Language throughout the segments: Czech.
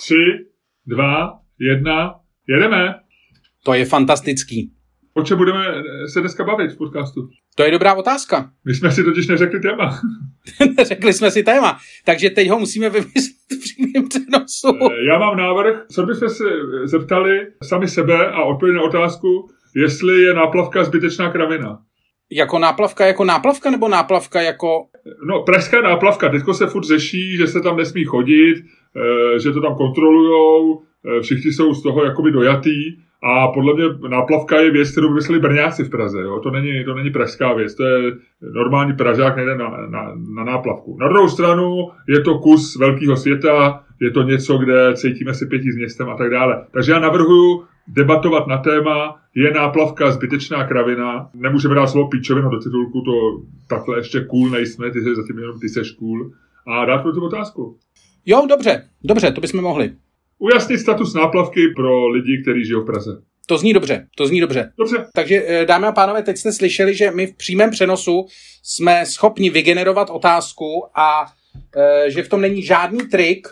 Tři, dva, jedna, jedeme. To je fantastický. O čem budeme se dneska bavit v podcastu? To je dobrá otázka. My jsme si totiž neřekli téma. Neřekli jsme si téma, takže teď ho musíme vymyslet v přímém přenosu. Eh, Já mám návrh, co bychom se zeptali sami sebe a odpověděli na otázku, jestli je náplavka zbytečná kravina. Jako náplavka jako náplavka nebo náplavka jako... No, pražská náplavka, teďko se furt řeší, že se tam nesmí chodit, že to tam kontrolujou, eh, všichni jsou z toho jakoby dojatý a podle mě náplavka je věc, kterou vymysleli Brňáci v Praze. Jo? To, není, to není pražská věc, to je normální Pražák, nejde na, na, na náplavku. Na druhou stranu je to kus velkého světa, je to něco, kde cítíme si pětí s městem a tak dále. Takže já navrhuju debatovat na téma, je náplavka zbytečná kravina, nemůžeme dát slovo píčovina do titulku, to takhle ještě cool nejsme, ty jsi zatím jenom ty seš cool. A dát tu otázku. Jo, dobře, dobře, to bychom mohli. Ujasnit status náplavky pro lidi, kteří žijou v Praze. To zní dobře, to zní dobře. Dobře. Takže, eh, dámy a pánové, teď jste slyšeli, že my v přímém přenosu jsme schopni vygenerovat otázku a e, že v tom není žádný trik,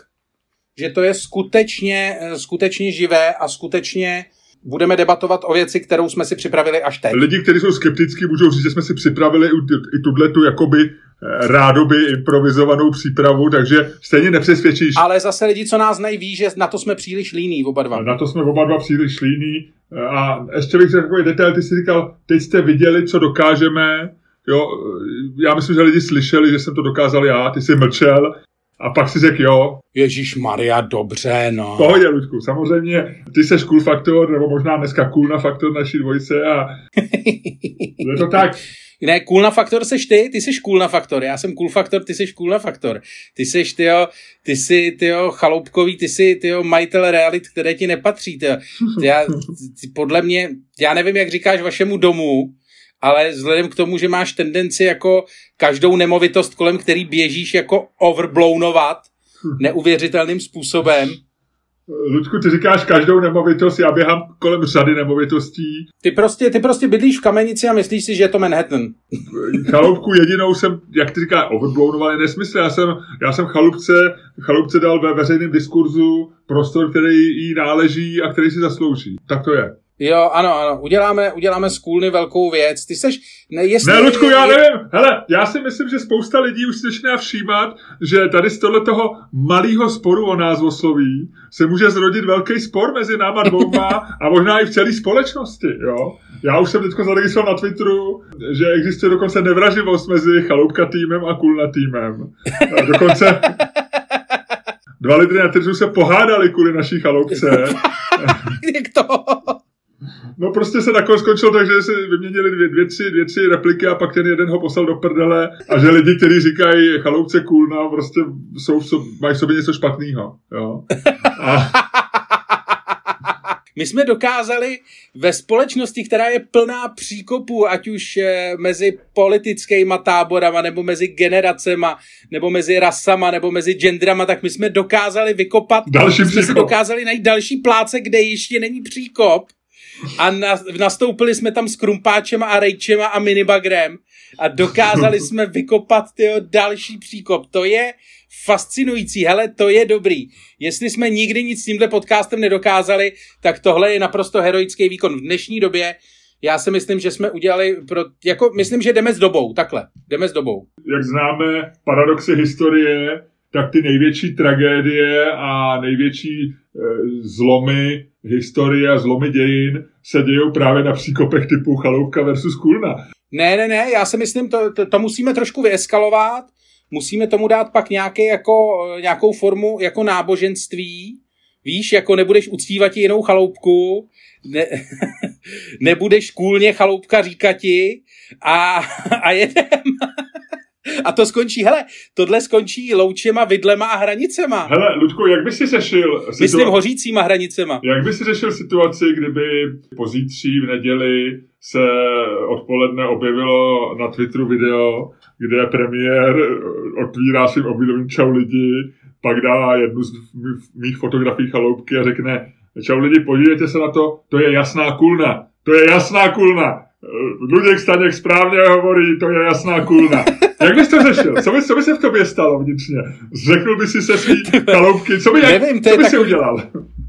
že to je skutečně, eh, skutečně živé a skutečně budeme debatovat o věci, kterou jsme si připravili až teď. Lidi, kteří jsou skeptický, můžou říct, že jsme si připravili i tuhle tu jakoby rádoby improvizovanou přípravu, takže stejně nepřesvědčíš. Ale zase lidi, co nás znají, ví, že na to jsme příliš líní oba dva. Na to jsme oba dva příliš líní. A ještě bych řekl takový detail, ty jsi říkal, teď jste viděli, co dokážeme, Jo, já myslím, že lidi slyšeli, že jsem to dokázal já, ty jsi mlčel a pak si řekl jo. Ježíš Maria, dobře, no. Pohodě, Ludku, samozřejmě, ty seš cool faktor, nebo možná dneska cool na faktor naší dvojice a je to tak. Ne, cool na faktor seš ty, ty seš cool na faktor, já jsem cool faktor, ty seš cool na faktor. Ty seš, tyjo, ty jsi, tyjo, chaloupkový, ty jsi, tyjo, majitel realit, které ti nepatří, tyjo. Já, ty, podle mě, já nevím, jak říkáš vašemu domu, ale vzhledem k tomu, že máš tendenci jako každou nemovitost, kolem který běžíš jako overblownovat neuvěřitelným způsobem. Ludku, ty říkáš každou nemovitost, já běhám kolem řady nemovitostí. Ty prostě, ty prostě bydlíš v kamenici a myslíš si, že je to Manhattan. Chaloupku jedinou jsem, jak ty říkáš, overblownoval je nesmysl. Já jsem, já jsem chalupce, chalupce dal ve veřejném diskurzu prostor, který jí náleží a který si zaslouží. Tak to je. Jo, ano, ano, uděláme, uděláme z Kůlny velkou věc. Ty seš, ne, jestli... Ne, Ludku, já nevím, hele, já si myslím, že spousta lidí už začíná všímat, že tady z tohle toho malého sporu o názvosloví se může zrodit velký spor mezi náma dvouma a možná i v celé společnosti, jo. Já už jsem teď zaregistroval na Twitteru, že existuje dokonce nevraživost mezi chaloupka týmem a kulna týmem. A dokonce dva lidé na Twitteru se pohádali kvůli naší chaloupce. Jak to? No prostě se nakonec skončilo tak, že si vyměnili dvě, dvě, tři, dvě, tři repliky a pak ten jeden ho poslal do prdele a že lidi, kteří říkají chaloupce coolna, prostě jsou, jsou, mají v sobě něco špatného. Jo? A... My jsme dokázali ve společnosti, která je plná příkopů, ať už eh, mezi politickýma táborama, nebo mezi generacema, nebo mezi rasama, nebo mezi gendrama, tak my jsme dokázali vykopat, další jsme si dokázali najít další pláce, kde ještě není příkop a na, nastoupili jsme tam s krumpáčem a rejčem a minibagrem a dokázali jsme vykopat tyjo, další příkop. To je fascinující, hele, to je dobrý. Jestli jsme nikdy nic s tímhle podcastem nedokázali, tak tohle je naprosto heroický výkon. V dnešní době já si myslím, že jsme udělali, pro, jako myslím, že jdeme s dobou, takhle, jdeme s dobou. Jak známe paradoxy historie, tak ty největší tragédie a největší e, zlomy historie a zlomy dějin se dějou právě na příkopech typu Chaloupka versus Kulna. Ne, ne, ne, já si myslím, to, to, to musíme trošku vyeskalovat, musíme tomu dát pak nějaké jako, nějakou formu jako náboženství, víš, jako nebudeš uctívat jinou chaloupku, ne, nebudeš kůlně chaloupka říkati a, a jedem. A to skončí, hele, tohle skončí loučema, vidlema a hranicema. Hele, Ludku, jak by si řešil... Situa- Myslím hořícíma hranicema. Jak by si řešil situaci, kdyby pozítří v neděli se odpoledne objevilo na Twitteru video, kde premiér otvírá svým obydovým čau lidi, pak dá jednu z mých fotografií chaloupky a řekne čau lidi, podívejte se na to, to je jasná kulna, to je jasná kulna. Luděk Staněk správně hovorí, to je jasná kulna. Jak bys to řešil? Co by, co by se v tobě stalo vnitřně? Zřekl by si se svý kaloubky? Co by, jak, Nevím, to co by takový, si udělal?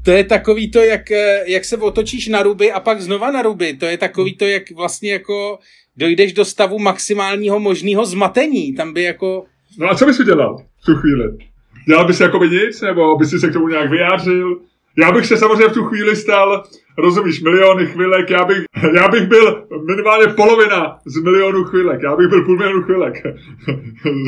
To je takový to, jak, jak se otočíš na ruby a pak znova na ruby. To je takový to, jak vlastně jako dojdeš do stavu maximálního možného zmatení. Tam by jako... No a co bys udělal v tu chvíli? Dělal bys jako by nic, nebo bys se k tomu nějak vyjádřil? Já bych se samozřejmě v tu chvíli stal, rozumíš, miliony chvilek, já bych, já bych byl minimálně polovina z milionu chvilek, já bych byl půl milionu chvilek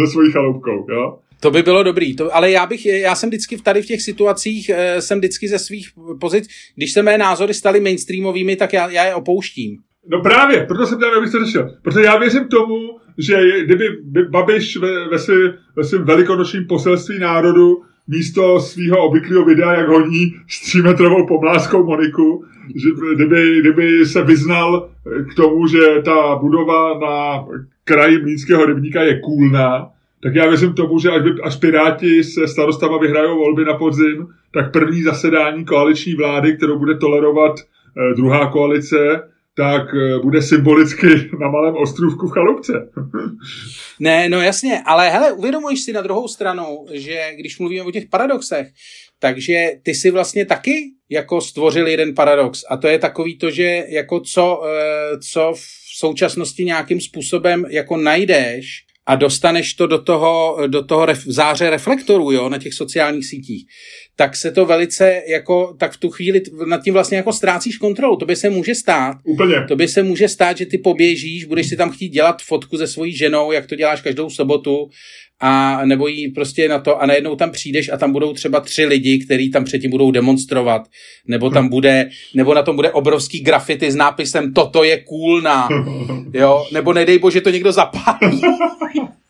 se svojí chaloupkou, jo? To by bylo dobrý, to, ale já bych, já jsem vždycky tady v těch situacích, e, jsem vždycky ze svých pozic, když se mé názory staly mainstreamovými, tak já, já je opouštím. No právě, proto jsem tam, abych to řešil. Protože já věřím tomu, že kdyby Babiš ve, ve, svý, ve svém velikonočním poselství národu místo svého obvyklého videa, jak honí s třímetrovou pomláskou Moniku, že kdyby, kdyby se vyznal k tomu, že ta budova na kraji Mlínského rybníka je kůlná, tak já věřím tomu, že až, by, až Piráti se starostama vyhrajou volby na podzim, tak první zasedání koaliční vlády, kterou bude tolerovat eh, druhá koalice, tak eh, bude symbolicky na malém ostrůvku v chalupce. ne, no jasně, ale hele, uvědomuješ si na druhou stranu, že když mluvíme o těch paradoxech, takže ty si vlastně taky jako stvořil jeden paradox a to je takový to, že jako co, eh, co v současnosti nějakým způsobem jako najdeš a dostaneš to do toho, do toho ref, záře reflektorů jo, na těch sociálních sítích, tak se to velice jako, tak v tu chvíli nad tím vlastně jako ztrácíš kontrolu. To by se může stát. Úplně. To by se může stát, že ty poběžíš, budeš si tam chtít dělat fotku se svojí ženou, jak to děláš každou sobotu a nebo jí prostě na to a najednou tam přijdeš a tam budou třeba tři lidi, kteří tam předtím budou demonstrovat, nebo tam bude, nebo na tom bude obrovský grafity s nápisem toto je cool na, jo, nebo nedej bože to někdo zapálí.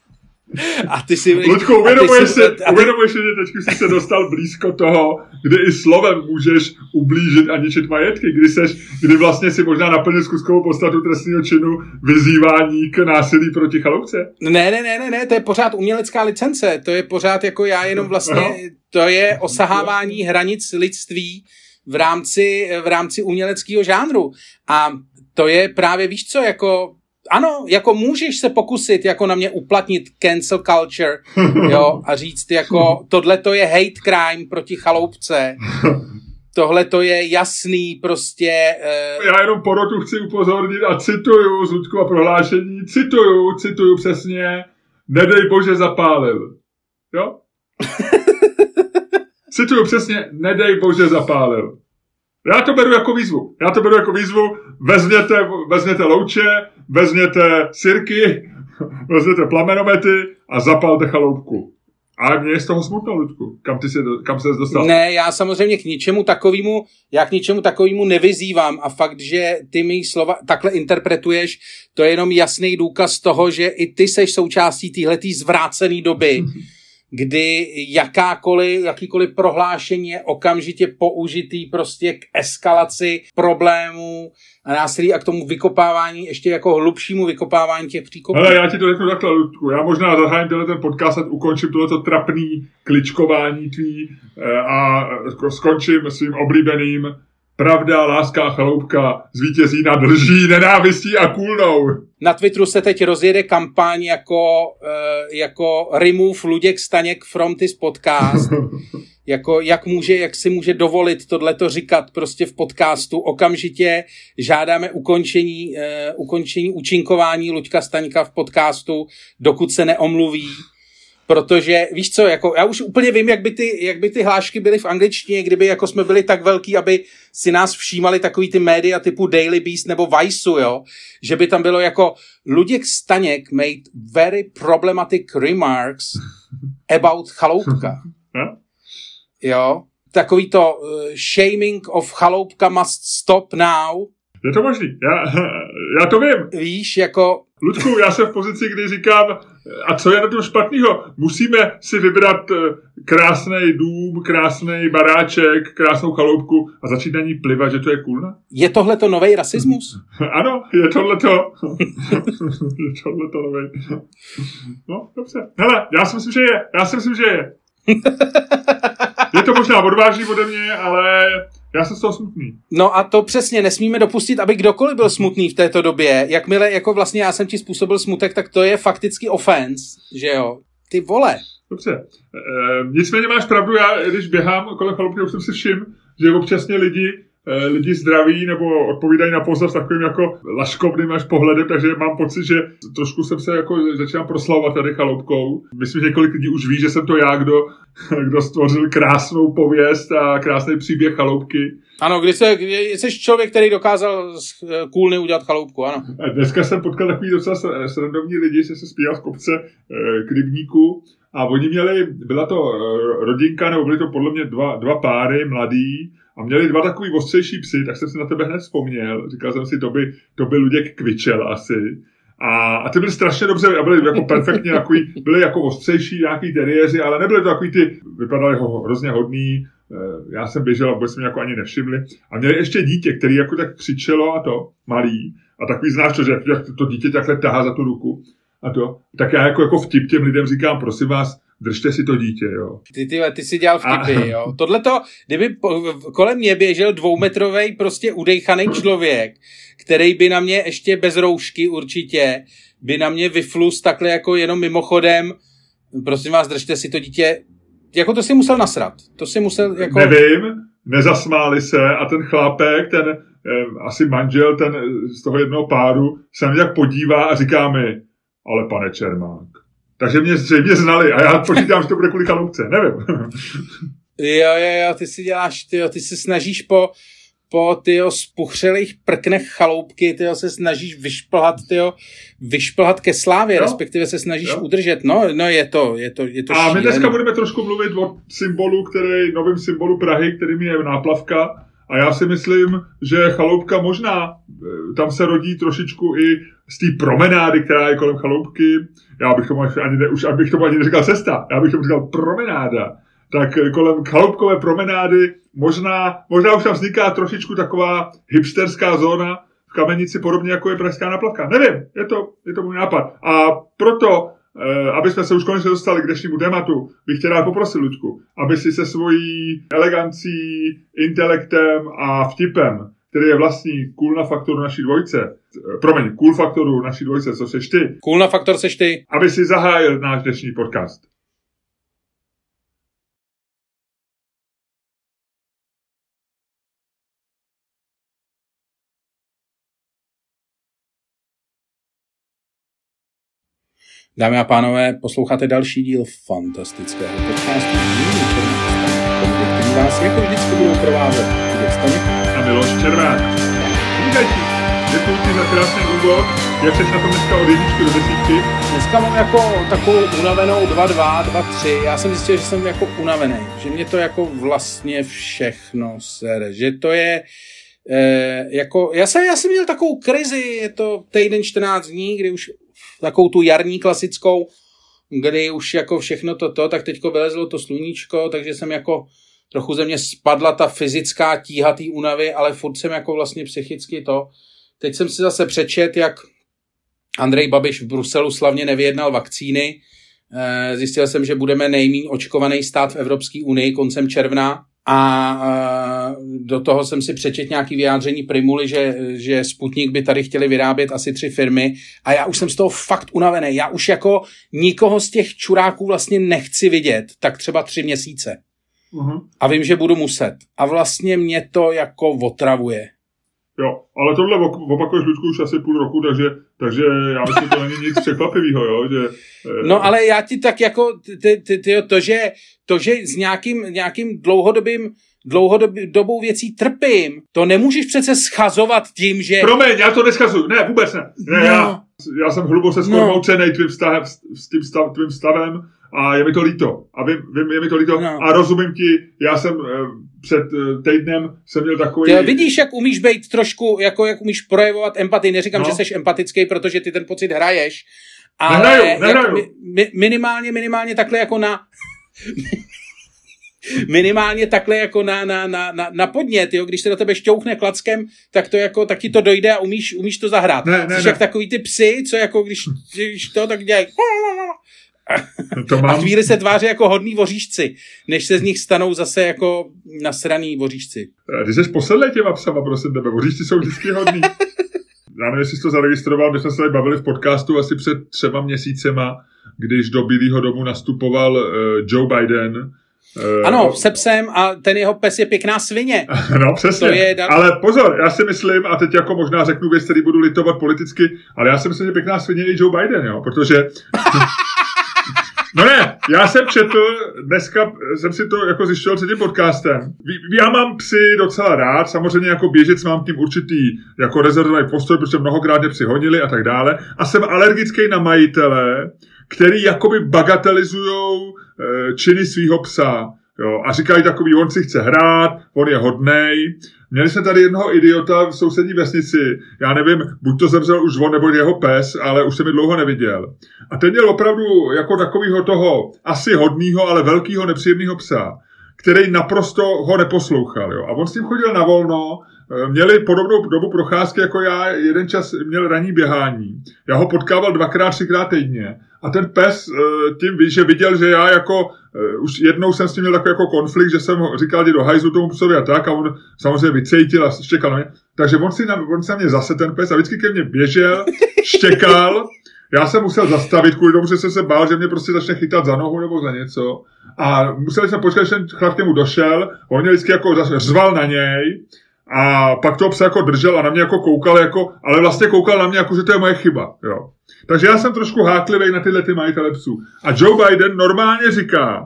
A ty si... Ludku, uvědomuješ si, ty... uvědomuješ si, že teď jsi se dostal blízko toho, kde i slovem můžeš ublížit a ničit majetky, kdy, seš, kdy vlastně si možná naplnil zkuskovou podstatu trestního činu vyzývání k násilí proti chaloupce? Ne, ne, ne, ne, ne, to je pořád umělecká licence, to je pořád jako já jenom vlastně, no. to je osahávání hranic lidství v rámci, v rámci uměleckého žánru. A to je právě, víš co, jako ano, jako můžeš se pokusit jako na mě uplatnit cancel culture, jo, a říct jako, tohle to je hate crime proti chaloupce, tohle to je jasný prostě... Uh... Já jenom porotu chci upozornit a cituju z Ludkova prohlášení, cituju, cituju přesně, nedej bože zapálil. Jo? cituju přesně, nedej bože zapálil. Já to beru jako výzvu. Já to beru jako výzvu. Vezměte, vezměte louče, vezměte sirky, vezměte plamenomety a zapalte chaloupku. A mě je z toho smutno, Ludku. Kam, ty se, kam se dostal? Ne, já samozřejmě k ničemu takovému, já k ničemu takovému nevyzývám a fakt, že ty mi slova takhle interpretuješ, to je jenom jasný důkaz toho, že i ty seš součástí téhletý zvrácený doby, kdy jakákoliv, jakýkoliv prohlášení je okamžitě použitý prostě k eskalaci problémů a násilí a k tomu vykopávání, ještě jako hlubšímu vykopávání těch příkopů. Ale já ti to řeknu takhle, Ludku. Já možná zahájím tenhle ten podcast a ukončím tohleto trapný kličkování tvý eh, a skončím svým oblíbeným Pravda, láska a chaloupka zvítězí nad lží, nenávistí a kůlnou. Na Twitteru se teď rozjede kampaň jako, uh, jako remove Luděk Staněk from this podcast. jako jak, může, jak si může dovolit tohleto říkat prostě v podcastu. Okamžitě žádáme ukončení, uh, ukončení účinkování Luďka Staňka v podcastu, dokud se neomluví protože víš co, jako já už úplně vím, jak by ty, jak by ty hlášky byly v angličtině, kdyby jako jsme byli tak velký, aby si nás všímali takový ty média typu Daily Beast nebo Vice, jo, že by tam bylo jako Luděk Staněk made very problematic remarks about chaloupka. jo, takový to uh, shaming of chaloupka must stop now. Je to možný, já, já to vím. Víš, jako Ludku, já jsem v pozici, kdy říkám, a co je na tom špatného? Musíme si vybrat eh, krásný dům, krásný baráček, krásnou chaloupku a začít na ní plivat, že to je cool, Je tohle to nový rasismus? ano, je tohle to. je tohle to nový. No, dobře. Hele, já si myslím, že je. Já si myslím, že je. je to možná odvážný ode mě, ale Já jsem z toho smutný. No a to přesně, nesmíme dopustit, aby kdokoliv byl smutný v této době. Jakmile jako vlastně já jsem ti způsobil smutek, tak to je fakticky offense, že jo? Ty vole. Dobře. E, nicméně máš pravdu, já když běhám kolem chalupky, už jsem si všiml, že občasně lidi lidi zdraví nebo odpovídají na pozor s takovým jako laškovným až pohledem, takže mám pocit, že trošku jsem se jako začínám proslavovat tady chaloupkou. Myslím, že několik lidí už ví, že jsem to já, kdo, kdo stvořil krásnou pověst a krásný příběh chaloupky. Ano, když se, jsi člověk, který dokázal z eh, kůlny udělat chaloupku, ano. Dneska jsem potkal takový docela srandovní lidi, že se zpíval z kopce eh, k rybníku a oni měli, byla to rodinka, nebo byly to podle mě dva, dva páry mladý, a měli dva takový ostřejší psy, tak jsem si na tebe hned vzpomněl. Říkal jsem si, to by, to by Luděk Kvičel asi. A, a ty byly strašně dobře, a byly jako perfektně takový, byly jako ostřejší nějaký teriéři, ale nebyly to takový ty, vypadali ho hrozně hodný, eh, já jsem běžel a vůbec mi jako ani nevšimli. A měli ještě dítě, který jako tak křičelo a to, malý. A takový znáš to, že to dítě takhle tahá za tu ruku a to. Tak já jako, jako vtip těm lidem říkám, prosím vás, držte si to dítě, jo. Ty, ty, ty si dělal vtipy, a... jo. Tohle to, kdyby kolem mě běžel dvoumetrový prostě udejchaný člověk, který by na mě ještě bez roušky určitě, by na mě vyflus takhle jako jenom mimochodem, prosím vás, držte si to dítě, jako to si musel nasrat. To si musel jako... Nevím, nezasmáli se a ten chlápek, ten eh, asi manžel ten z toho jednoho páru se na mě tak podívá a říká mi, ale pane Čermák, takže mě zřejmě znali a já počítám, že to bude kvůli chaloupce, nevím. jo, jo, jo, ty si děláš, ty, ty se snažíš po, po tyjo spuchřelých prknech chaloupky, ty se snažíš vyšplhat, tyjo, vyšplhat ke slávě, jo. respektive se snažíš jo. udržet. No, no je to, je to, je to A šílený. my dneska budeme trošku mluvit o symbolu, který, novým symbolu Prahy, kterým je náplavka. A já si myslím, že chaloupka možná, eh, tam se rodí trošičku i z té promenády, která je kolem chaloupky, já bych tomu ani ne, už abych tomu ani neříkal cesta, já bych tomu říkal promenáda, tak kolem chaloupkové promenády možná, možná už tam vzniká trošičku taková hipsterská zóna v Kamenici, podobně jako je Pražská naplavka. Nevím, je to, je to můj nápad. A proto, eh, aby jsme se už konečně dostali k dnešnímu tématu, bych chtěl rád poprosit, Luďku, aby si se svojí elegancí, intelektem a vtipem který je vlastní cool na faktoru naší dvojce, promiň, cool faktoru naší dvojce, co seš ty. Cool na faktor seš ty. Aby si zahájil náš dnešní podcast. Dámy a pánové, posloucháte další díl fantastického podcastu. Který vás jako vždycky budou provázet Staněk a Miloš Červák. Vítejte. Děkuji ti za krásný úvod. Jak jsi na tom dneska od jedničky do desítky? Dneska mám jako takovou unavenou 2-2, 2-3. Já jsem zjistil, že jsem jako unavený. Že mě to jako vlastně všechno sere. Že to je... Eh, jako, já, jsem, já jsem měl takovou krizi, je to týden 14 dní, kdy už takovou tu jarní klasickou, kdy už jako všechno toto, tak teďko vylezlo to sluníčko, takže jsem jako trochu ze mě spadla ta fyzická tíha té únavy, ale furt jsem jako vlastně psychicky to. Teď jsem si zase přečet, jak Andrej Babiš v Bruselu slavně nevyjednal vakcíny. Eh, zjistil jsem, že budeme nejméně očkovaný stát v Evropské unii koncem června a do toho jsem si přečet nějaký vyjádření Primuly, že, že Sputnik by tady chtěli vyrábět asi tři firmy a já už jsem z toho fakt unavený. Já už jako nikoho z těch čuráků vlastně nechci vidět, tak třeba tři měsíce. Uh-huh. A vím, že budu muset. A vlastně mě to jako otravuje. Jo, ale tohle opakuješ, Ludku, už asi půl roku, takže, takže já myslím, že to není nic překvapivého, jo, že... Eh... No, ale já ti tak jako, ty, ty, ty, to, že, to, že s nějakým, nějakým dlouhodobým dlouhodobou věcí trpím. To nemůžeš přece schazovat tím, že... Promiň, já to neschazuju. Ne, vůbec ne. ne no. já, já jsem hluboce skormoucený no. tvým, stav, s tím stav, tvým stavem a je mi to líto. A vím, vím je mi to líto no. a rozumím ti, já jsem eh, před eh, týdnem jsem měl takový... Ty vidíš, jak umíš být trošku, jako jak umíš projevovat empatii. Neříkám, no. že jsi empatický, protože ty ten pocit hraješ, ale nehraju, nehraju. Jako mi, minimálně, minimálně takhle jako na... minimálně takhle jako na, na, na, na, na podnět, jo? když se do tebe šťouchne klackem, tak to jako, tak ti to dojde a umíš, umíš to zahrát. Ne, ne, Jsi ne. jak takový ty psy, co jako když, když to tak dělají To mám... A chvíli se tváří jako hodný voříšci, než se z nich stanou zase jako nasraný voříšci. Ty jsi posedlej těma psama, prosím tebe. Voříšci jsou vždycky hodný. Já nevím, jestli jsi to zaregistroval, my jsme se tady bavili v podcastu asi před třema měsícema, když do Bílého domu nastupoval uh, Joe Biden, Uh, ano, se psem a ten jeho pes je pěkná svině. No přesně, to je ale pozor, já si myslím, a teď jako možná řeknu věc, který budu litovat politicky, ale já si myslím, že pěkná svině je i Joe Biden, jo, protože... No ne, já jsem četl, dneska jsem si to jako zjišťoval před tím podcastem. Já mám psy docela rád, samozřejmě jako běžec mám tím určitý jako rezervovaný postoj, protože mnohokrát mě psy honili a tak dále. A jsem alergický na majitele, který jakoby bagatelizují e, činy svého psa. Jo, a říkají takový, on si chce hrát, on je hodnej. Měli jsme tady jednoho idiota v sousední vesnici, já nevím, buď to zemřel už on nebo jeho pes, ale už jsem mi dlouho neviděl. A ten měl opravdu jako takového toho asi hodného, ale velkého nepříjemného psa, který naprosto ho neposlouchal. Jo. A on s tím chodil na volno, Eh, měli podobnou dobu procházky jako já, jeden čas měl ranní běhání. Já ho potkával dvakrát, třikrát týdně. A ten pes eh, tím že viděl, že já jako, eh, už jednou jsem s tím měl takový jako konflikt, že jsem říkal, jdi do hajzu tomu psovi a tak a on samozřejmě vycejtil a štěkal na mě. Takže on si, na, on si na mě zase ten pes a vždycky ke mně běžel, štěkal, já jsem musel zastavit kvůli tomu, že jsem se bál, že mě prostě začne chytat za nohu nebo za něco. A museli jsme počkat, že ten chlap k němu došel, on mě vždycky jako řval na něj a pak to psa jako držel a na mě jako koukal, jako, ale vlastně koukal na mě jako, že to je moje chyba. Jo. Takže já jsem trošku háklivý na tyhle ty majitele psů. A Joe Biden normálně říká,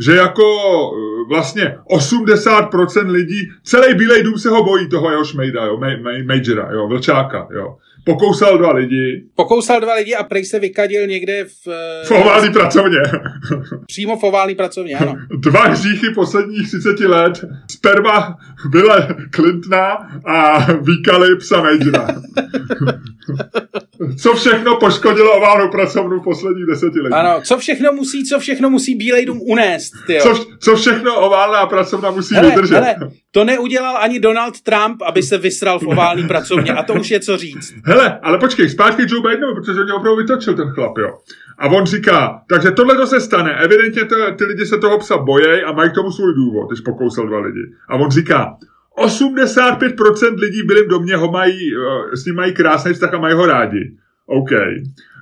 že jako e, vlastně 80% lidí, celý Bílej dům se ho bojí toho jeho šmejda, jo, Majora, jo, vlčáka, jo. Pokousal dva lidi. Pokousal dva lidi a prej se vykadil někde v... Eh, v oválný pracovně. Přímo v oválný pracovně, ano. Dva hříchy posledních 30 let. Sperma byla Clintona a výkaly psa Majora. co všechno poškodilo oválnou pracovnu v posledních deseti letech. Ano, co všechno musí, co všechno musí Bílej dům unést, tyjo. Co, co všechno oválná pracovna musí hele, vydržet. Hele, to neudělal ani Donald Trump, aby se vysral v oválný pracovně a to už je co říct. Hele, ale počkej, zpátky Joe Bidenovi, protože mě opravdu vytočil ten chlap, jo. A on říká, takže tohle to se stane, evidentně to, ty lidi se toho psa bojejí a mají k tomu svůj důvod, když pokousal dva lidi. A on říká, 85% lidí v Bílém domě ho mají, eh, s ním mají krásný vztah a mají ho rádi. OK.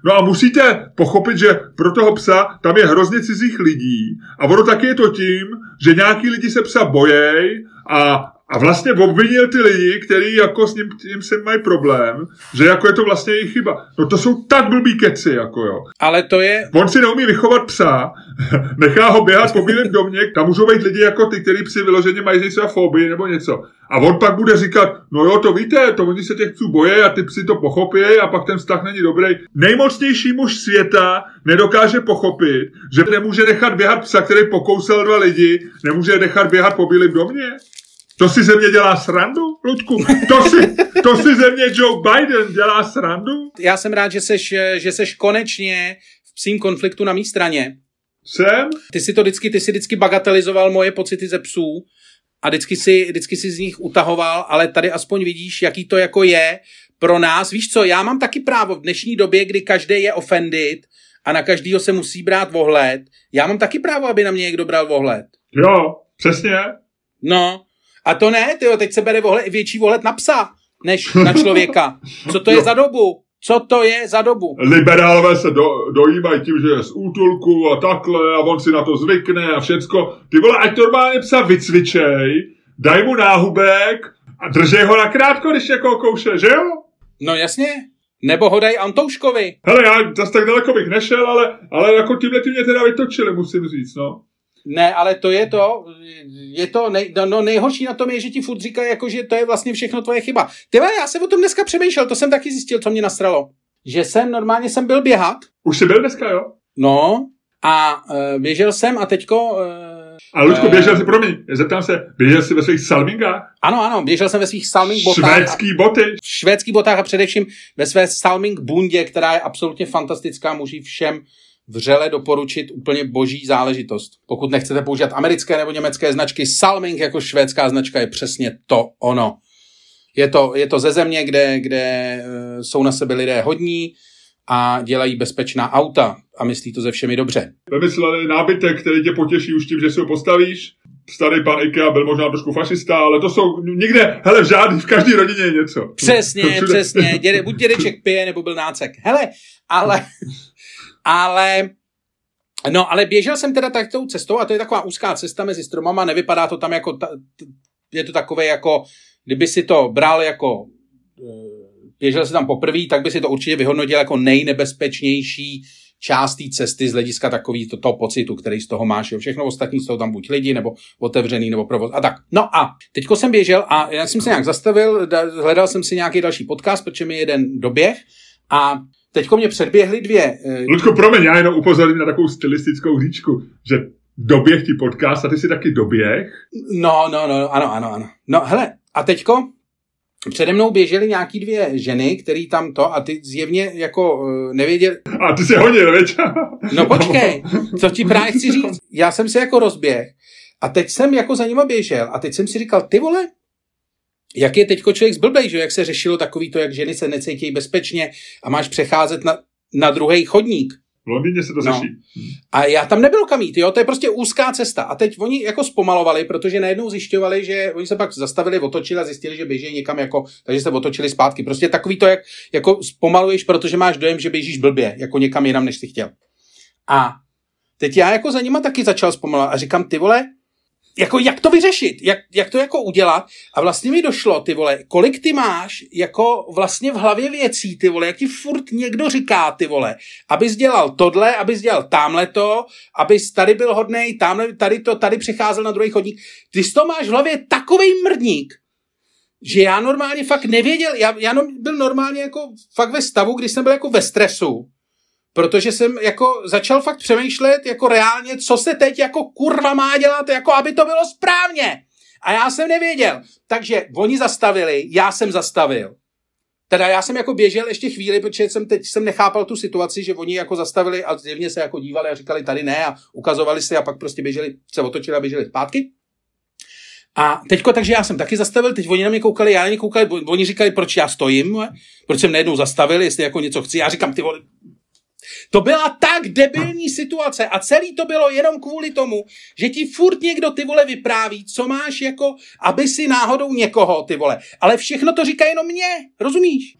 No a musíte pochopit, že pro toho psa tam je hrozně cizích lidí a ono taky je to tím, že nějaký lidi se psa bojejí a a vlastně obvinil ty lidi, kteří jako s ním, tím se mají problém, že jako je to vlastně jejich chyba. No to jsou tak blbý keci, jako jo. Ale to je... On si neumí vychovat psa, nechá ho běhat po bílém domě, tam můžou být lidi jako ty, kteří psi vyloženě mají třeba fobii nebo něco. A on pak bude říkat, no jo, to víte, to oni se těch psů boje a ty psi to pochopí a pak ten vztah není dobrý. Nejmocnější muž světa nedokáže pochopit, že nemůže nechat běhat psa, který pokousal dva lidi, nemůže nechat běhat po bílém domě. To si ze mě dělá srandu, Ludku? To si, to si ze mě Joe Biden dělá srandu? Já jsem rád, že seš, že seš konečně v psím konfliktu na mý straně. Jsem? Ty si to vždycky, ty si vždycky bagatelizoval moje pocity ze psů a vždycky si, vždycky si z nich utahoval, ale tady aspoň vidíš, jaký to jako je pro nás. Víš co, já mám taky právo v dnešní době, kdy každý je offended a na každýho se musí brát ohled. Já mám taky právo, aby na mě někdo bral ohled. Jo, přesně. No, a to ne, tyjo, teď se bere vohle, větší vohled na psa, než na člověka. Co to je za dobu? Co to je za dobu? Liberálové se do, dojímají tím, že je z útulku a takhle a on si na to zvykne a všecko. Ty vole, ať normálně psa vycvičej, daj mu náhubek a držej ho nakrátko, když někoho kouše, že jo? No jasně. Nebo ho daj Antouškovi. Hele, já zase tak daleko bych nešel, ale, ale jako tímhle tím mě teda vytočili, musím říct, no. Ne, ale to je to, je to nej, no, no, nejhorší na tom je, že ti furt říkají, jako, že to je vlastně všechno tvoje chyba. Ty já jsem o tom dneska přemýšlel, to jsem taky zjistil, co mě nastralo. Že jsem, normálně jsem byl běhat. Už jsi byl dneska, jo? No, a uh, běžel jsem a teďko... Uh, a Ludku, běžel jsi, promiň, zeptám se, běžel jsi ve svých salmingách? Ano, ano, běžel jsem ve svých salming botách. Švédský boty. V švédských botách a především ve své salming bundě, která je absolutně fantastická, můžu všem vřele doporučit úplně boží záležitost. Pokud nechcete používat americké nebo německé značky, Salming jako švédská značka je přesně to ono. Je to, je to ze země, kde, kde eh, jsou na sebe lidé hodní, a dělají bezpečná auta a myslí to ze všemi dobře. Vymysleli nábytek, který tě potěší už tím, že si ho postavíš. Starý pan Ikea byl možná trošku fašista, ale to jsou nikde, hele, v žádný, v každé rodině je něco. Přesně, přesně. Děde, buď dědeček pije, nebo byl nácek. Hele, ale, ale No, ale běžel jsem teda tak tou cestou a to je taková úzká cesta mezi stromama, nevypadá to tam jako, ta, je to takové jako, kdyby si to bral jako, eh, běžel si tam poprvé, tak by si to určitě vyhodnotil jako nejnebezpečnější část té cesty z hlediska takový to, toho pocitu, který z toho máš. Jo. Všechno ostatní jsou tam buď lidi, nebo otevřený, nebo provoz a tak. No a teďko jsem běžel a já jsem se nějak zastavil, hledal jsem si nějaký další podcast, protože mi jeden doběh a Teďko mě předběhly dvě. Uh... Ludko, promiň, já jenom upozorním na takovou stylistickou hříčku, že doběh ti podcast a ty si taky doběh. No, no, no, ano, ano, ano. No, hele, a teďko přede mnou běžely nějaký dvě ženy, který tam to a ty zjevně jako uh, nevěděl. A ty se honil, veď? no počkej, co ti právě chci říct? Já jsem se jako rozběh a teď jsem jako za nima běžel a teď jsem si říkal, ty vole, jak je teď člověk zblbej, že jak se řešilo takový to, jak ženy se necítí bezpečně a máš přecházet na, na druhý chodník. V Londýně se to no. řeší. A já tam nebyl kam jít, jo, to je prostě úzká cesta. A teď oni jako zpomalovali, protože najednou zjišťovali, že oni se pak zastavili, otočili a zjistili, že běží někam jako, takže se otočili zpátky. Prostě takový to, jak jako zpomaluješ, protože máš dojem, že běžíš blbě, jako někam jinam, než jsi chtěl. A teď já jako za nima taky začal zpomalovat a říkám, ty vole, jako jak to vyřešit, jak, jak to jako udělat a vlastně mi došlo, ty vole, kolik ty máš jako vlastně v hlavě věcí, ty vole, jak ti furt někdo říká, ty vole, abys dělal tohle, abys dělal tamhle to, abys tady byl hodnej, tamhle, tady to, tady přicházel na druhý chodník. Ty to máš v hlavě takový mrdník, že já normálně fakt nevěděl, já, já byl normálně jako fakt ve stavu, kdy jsem byl jako ve stresu, protože jsem jako začal fakt přemýšlet jako reálně, co se teď jako kurva má dělat, jako aby to bylo správně. A já jsem nevěděl. Takže oni zastavili, já jsem zastavil. Teda já jsem jako běžel ještě chvíli, protože jsem teď jsem nechápal tu situaci, že oni jako zastavili a zjevně se jako dívali a říkali tady ne a ukazovali si a pak prostě běželi, se otočili a běželi zpátky. A teďko, takže já jsem taky zastavil, teď oni na mě koukali, já na ně koukali, oni říkali, proč já stojím, proč jsem najednou zastavil, jestli jako něco chci. Já říkám, ty vole, to byla tak debilní situace a celý to bylo jenom kvůli tomu, že ti furt někdo ty vole vypráví, co máš jako, aby si náhodou někoho ty vole. Ale všechno to říká jenom mě, rozumíš?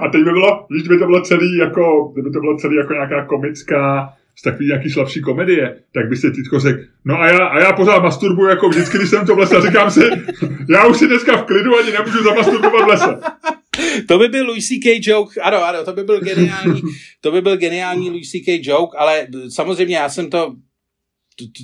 A teď by bylo, víš, by to bylo celý jako, kdyby to bylo celý jako nějaká komická z takový nějaký slabší komedie, tak by si Titko řekl, no a já, a já pořád masturbuju jako vždycky, když jsem to v lese a říkám si, já už si dneska v klidu ani nemůžu zamasturbovat v lese to by byl Louis C.K. joke, ano, ano, to by byl geniální, to by byl geniální Louis C.K. joke, ale samozřejmě já jsem to,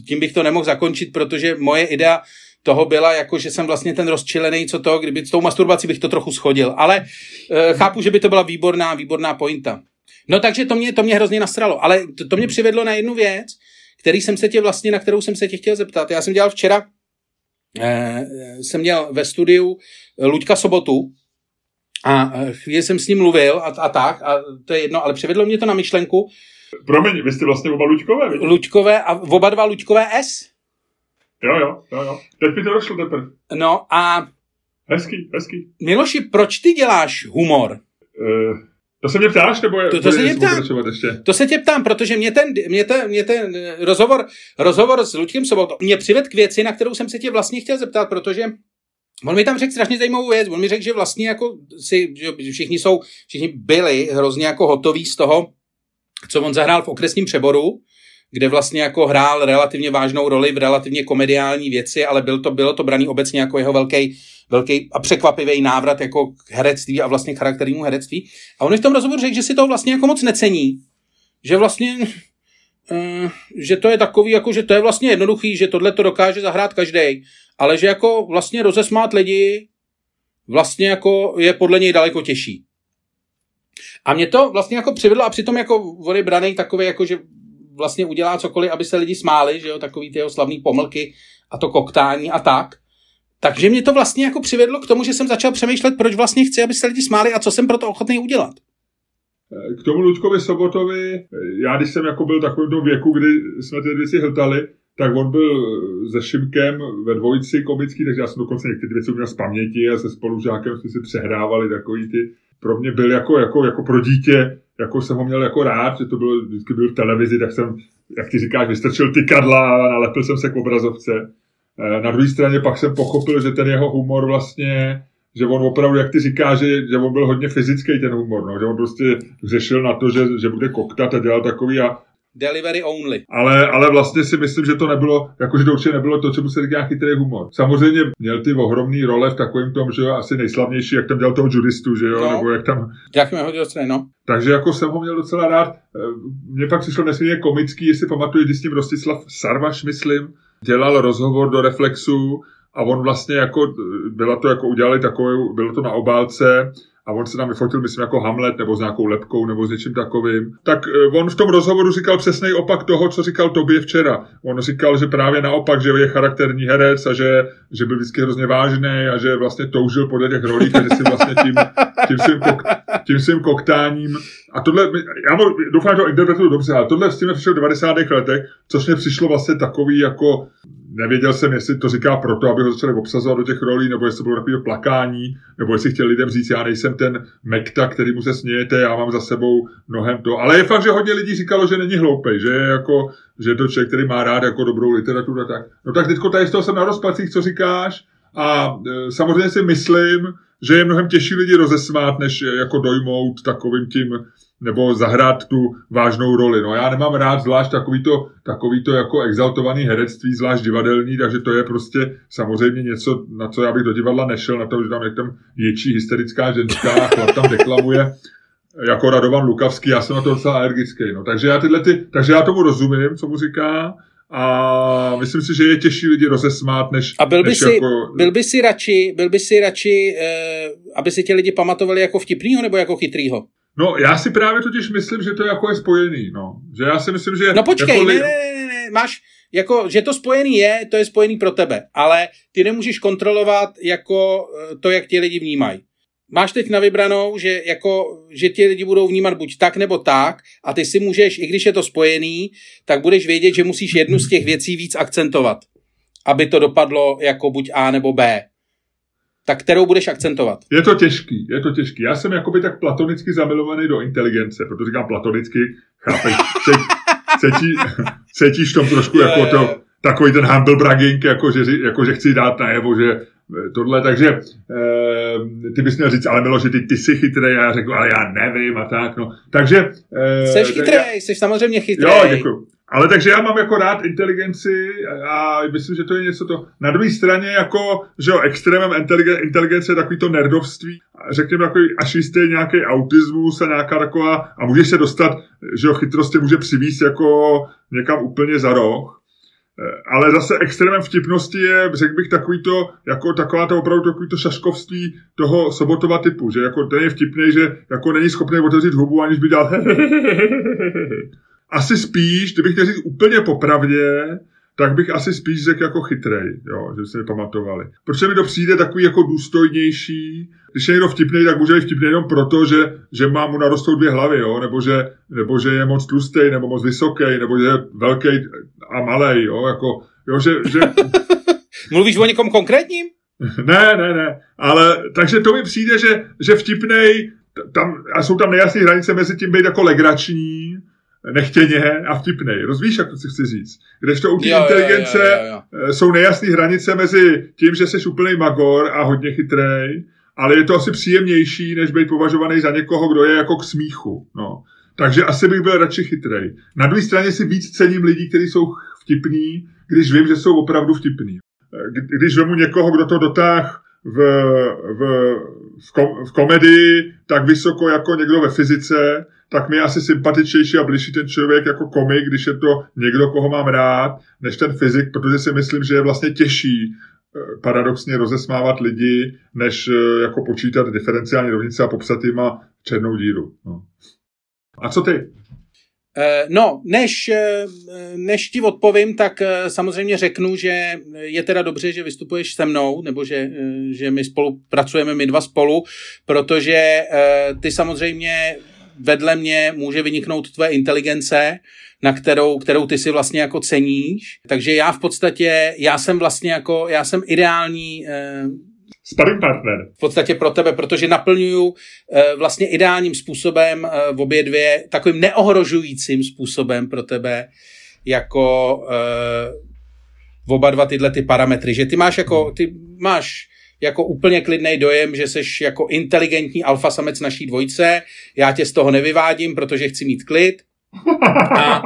tím bych to nemohl zakončit, protože moje idea toho byla, jako že jsem vlastně ten rozčilený, co to, kdyby s tou masturbací bych to trochu schodil, ale e, chápu, že by to byla výborná, výborná pointa. No takže to mě, to mě hrozně nastralo, ale to, to mě přivedlo na jednu věc, který jsem se tě vlastně, na kterou jsem se tě chtěl zeptat. Já jsem dělal včera, e, jsem měl ve studiu Luďka Sobotu, a chvíli jsem s ním mluvil a, a tak, a to je jedno, ale přivedlo mě to na myšlenku. Promiň, vy jste vlastně oba Luďkové, vidíte? Luďkové a oba dva Luďkové S. Jo, jo, jo, jo. Teď mi to došlo teprve. No a... Hezký, hezký. Miloši, proč ty děláš humor? Uh, to se mě ptáš, nebo je, to, to, se tě ptám. ještě? to se tě ptám, protože mě ten, mě ten, mě ten rozhovor, rozhovor s Luďkem Sobotou mě přived k věci, na kterou jsem se tě vlastně chtěl zeptat, protože On mi tam řekl strašně zajímavou věc. On mi řekl, že vlastně jako si, že všichni jsou, všichni byli hrozně jako hotoví z toho, co on zahrál v okresním přeboru, kde vlastně jako hrál relativně vážnou roli v relativně komediální věci, ale byl to, bylo to braný obecně jako jeho velký, velký a překvapivý návrat jako k herectví a vlastně charakternímu herectví. A on v tom rozhovoru řekl, že si to vlastně jako moc necení. Že vlastně Uh, že to je takový, jako že to je vlastně jednoduchý, že tohle to dokáže zahrát každý ale že jako vlastně rozesmát lidi vlastně jako je podle něj daleko těžší. A mě to vlastně jako přivedlo a přitom jako vody branej takový, jako že vlastně udělá cokoliv, aby se lidi smáli, že jo, takový ty jeho slavný pomlky a to koktání a tak. Takže mě to vlastně jako přivedlo k tomu, že jsem začal přemýšlet, proč vlastně chci, aby se lidi smáli a co jsem pro to ochotný udělat. K tomu Luďkovi Sobotovi, já když jsem jako byl takovým věku, kdy jsme ty věci hltali, tak on byl se Šimkem ve dvojici komický, takže já jsem dokonce některé věci měl z paměti a se spolužákem jsme si přehrávali takový ty. Pro mě byl jako, jako, jako pro dítě, jako jsem ho měl jako rád, že to bylo, vždycky byl v televizi, tak jsem, jak ty říkáš, vystrčil ty kadla a nalepil jsem se k obrazovce. Eh, na druhé straně pak jsem pochopil, že ten jeho humor vlastně že on opravdu, jak ty říkáš, že, že on byl hodně fyzický ten humor, no, že on prostě řešil na to, že, že bude koktat a dělal takový a Delivery only. Ale, ale vlastně si myslím, že to nebylo, jakože to určitě nebylo to, čemu se říká chytrý humor. Samozřejmě měl ty ohromný role v takovém tom, že jo, asi nejslavnější, jak tam dělal toho judistu, že jo, no. nebo jak tam... Jak mě hodil no. Takže jako jsem ho měl docela rád. Eh, mně pak přišlo nesmírně komický, jestli pamatuješ, když s tím Rostislav Sarvaš, myslím, dělal rozhovor do Reflexu a on vlastně jako, bylo to jako udělali takové, bylo to na obálce a on se tam vyfotil, myslím, jako Hamlet nebo s nějakou lepkou nebo s něčím takovým. Tak eh, on v tom rozhovoru říkal přesný opak toho, co říkal tobě včera. On říkal, že právě naopak, že je charakterní herec a že, že byl vždycky hrozně vážný a že vlastně toužil podle těch rolí, které si vlastně tím, tím, svým kok, tím svým koktáním. A tohle, já doufám, že to interpretuju dobře, ale tohle s tím přišel v 90. letech, což mě přišlo vlastně takový jako nevěděl jsem, jestli to říká proto, aby ho začali obsazovat do těch rolí, nebo jestli to bylo takové plakání, nebo jestli chtěl lidem říct, já nejsem ten mekta, který mu se smějete, já mám za sebou mnohem to. Ale je fakt, že hodně lidí říkalo, že není hloupý, že je jako, že je to člověk, který má rád jako dobrou literaturu a tak. No tak teďko tady z toho jsem na rozpacích, co říkáš, a e, samozřejmě si myslím, že je mnohem těžší lidi rozesmát, než jako dojmout takovým tím nebo zahrát tu vážnou roli. No já nemám rád zvlášť takovýto, takovýto jako exaltovaný herectví, zvlášť divadelní, takže to je prostě samozřejmě něco, na co já bych do divadla nešel, na to, že tam je tam ječí hysterická ženská a chlap tam deklamuje jako Radovan Lukavský, já jsem na to docela alergický. No. Takže, já tyhle ty, takže já tomu rozumím, co mu říká, a myslím si, že je těžší lidi rozesmát, než, A byl by, než si, jako... byl by si radši, byl by si radši eh, aby si ti lidi pamatovali jako vtipnýho nebo jako chytrýho? No, já si právě totiž myslím, že to jako je spojený, no. Že já si myslím, že... No počkej, jako ne, ne, ne, ne, máš, jako, že to spojený je, to je spojený pro tebe, ale ty nemůžeš kontrolovat jako eh, to, jak ti lidi vnímají. Máš teď na vybranou, že, jako, že ti lidi budou vnímat buď tak nebo tak a ty si můžeš, i když je to spojený, tak budeš vědět, že musíš jednu z těch věcí víc akcentovat, aby to dopadlo jako buď A nebo B tak kterou budeš akcentovat? Je to těžký, je to těžký. Já jsem jakoby tak platonicky zamilovaný do inteligence, protože říkám platonicky, chápeš, cítí, cítíš tom trošku je, jako to, takový ten humble bragging, jako že, jako že chci dát najevo, že eh, tohle, takže e, ty bys měl říct, ale Miloši, ty, ty jsi chytrý, a já řeknu, ale já nevím a tak, no. Takže... E, jsi chytrý, jsi samozřejmě chytrý. Jo, děkuji. Ale takže já mám jako rád inteligenci a myslím, že to je něco to. Na druhé straně jako, že jo, extrémem inteligence je takový to nerdovství, řekněme takový až jistý nějaký autismus a nějaká taková, a může se dostat, že jo, chytrost může přivíst jako někam úplně za roh. Ale zase extrémem vtipnosti je, řekl bych, takový to, jako taková to opravdu takový to šaškovství toho sobotova typu, že jako ten je vtipný, že jako není schopný otevřít hubu, aniž by dal asi spíš, kdybych chtěl říct úplně popravdě, tak bych asi spíš řekl jako chytrej, jo, že se mi pamatovali. Protože mi to přijde takový jako důstojnější. Když je někdo vtipný, tak může být vtipný jenom proto, že, že má mu narostou dvě hlavy, jo, nebo že, nebo že je moc tlustý, nebo moc vysoký, nebo že je velký a malý, jo, jako, jo, že... že... Mluvíš o někom konkrétním? ne, ne, ne, ale takže to mi přijde, že, že vtipnej, tam, a jsou tam nejasné hranice mezi tím být jako legrační, nechtěně a vtipnej. Rozvíš, jak to si chci říct? Kdežto u té inteligence jo, jo, jo, jo. jsou nejasné hranice mezi tím, že jsi úplný magor a hodně chytrej, ale je to asi příjemnější, než být považovaný za někoho, kdo je jako k smíchu. No. Takže asi bych byl radši chytrej. Na druhé straně si víc cením lidí, kteří jsou vtipní, když vím, že jsou opravdu vtipní. Když vemu někoho, kdo to dotáh v, v, v, kom, v komedii tak vysoko jako někdo ve fyzice, tak mi je asi sympatičnější a blížší ten člověk jako komik, když je to někdo, koho mám rád, než ten fyzik, protože si myslím, že je vlastně těžší eh, paradoxně rozesmávat lidi, než eh, jako počítat diferenciální rovnice a popsat jim černou díru. No. A co ty? Eh, no, než, než ti odpovím, tak samozřejmě řeknu, že je teda dobře, že vystupuješ se mnou, nebo že, že my spolu pracujeme, my dva spolu, protože ty samozřejmě vedle mě může vyniknout tvoje inteligence, na kterou, kterou ty si vlastně jako ceníš. Takže já v podstatě, já jsem vlastně jako, já jsem ideální eh, Sparring partner. v podstatě pro tebe, protože naplňuju eh, vlastně ideálním způsobem eh, v obě dvě, takovým neohrožujícím způsobem pro tebe jako eh, v oba dva tyhle ty parametry, že ty máš jako, ty máš jako úplně klidný dojem, že jsi jako inteligentní alfa samec naší dvojce, já tě z toho nevyvádím, protože chci mít klid. A,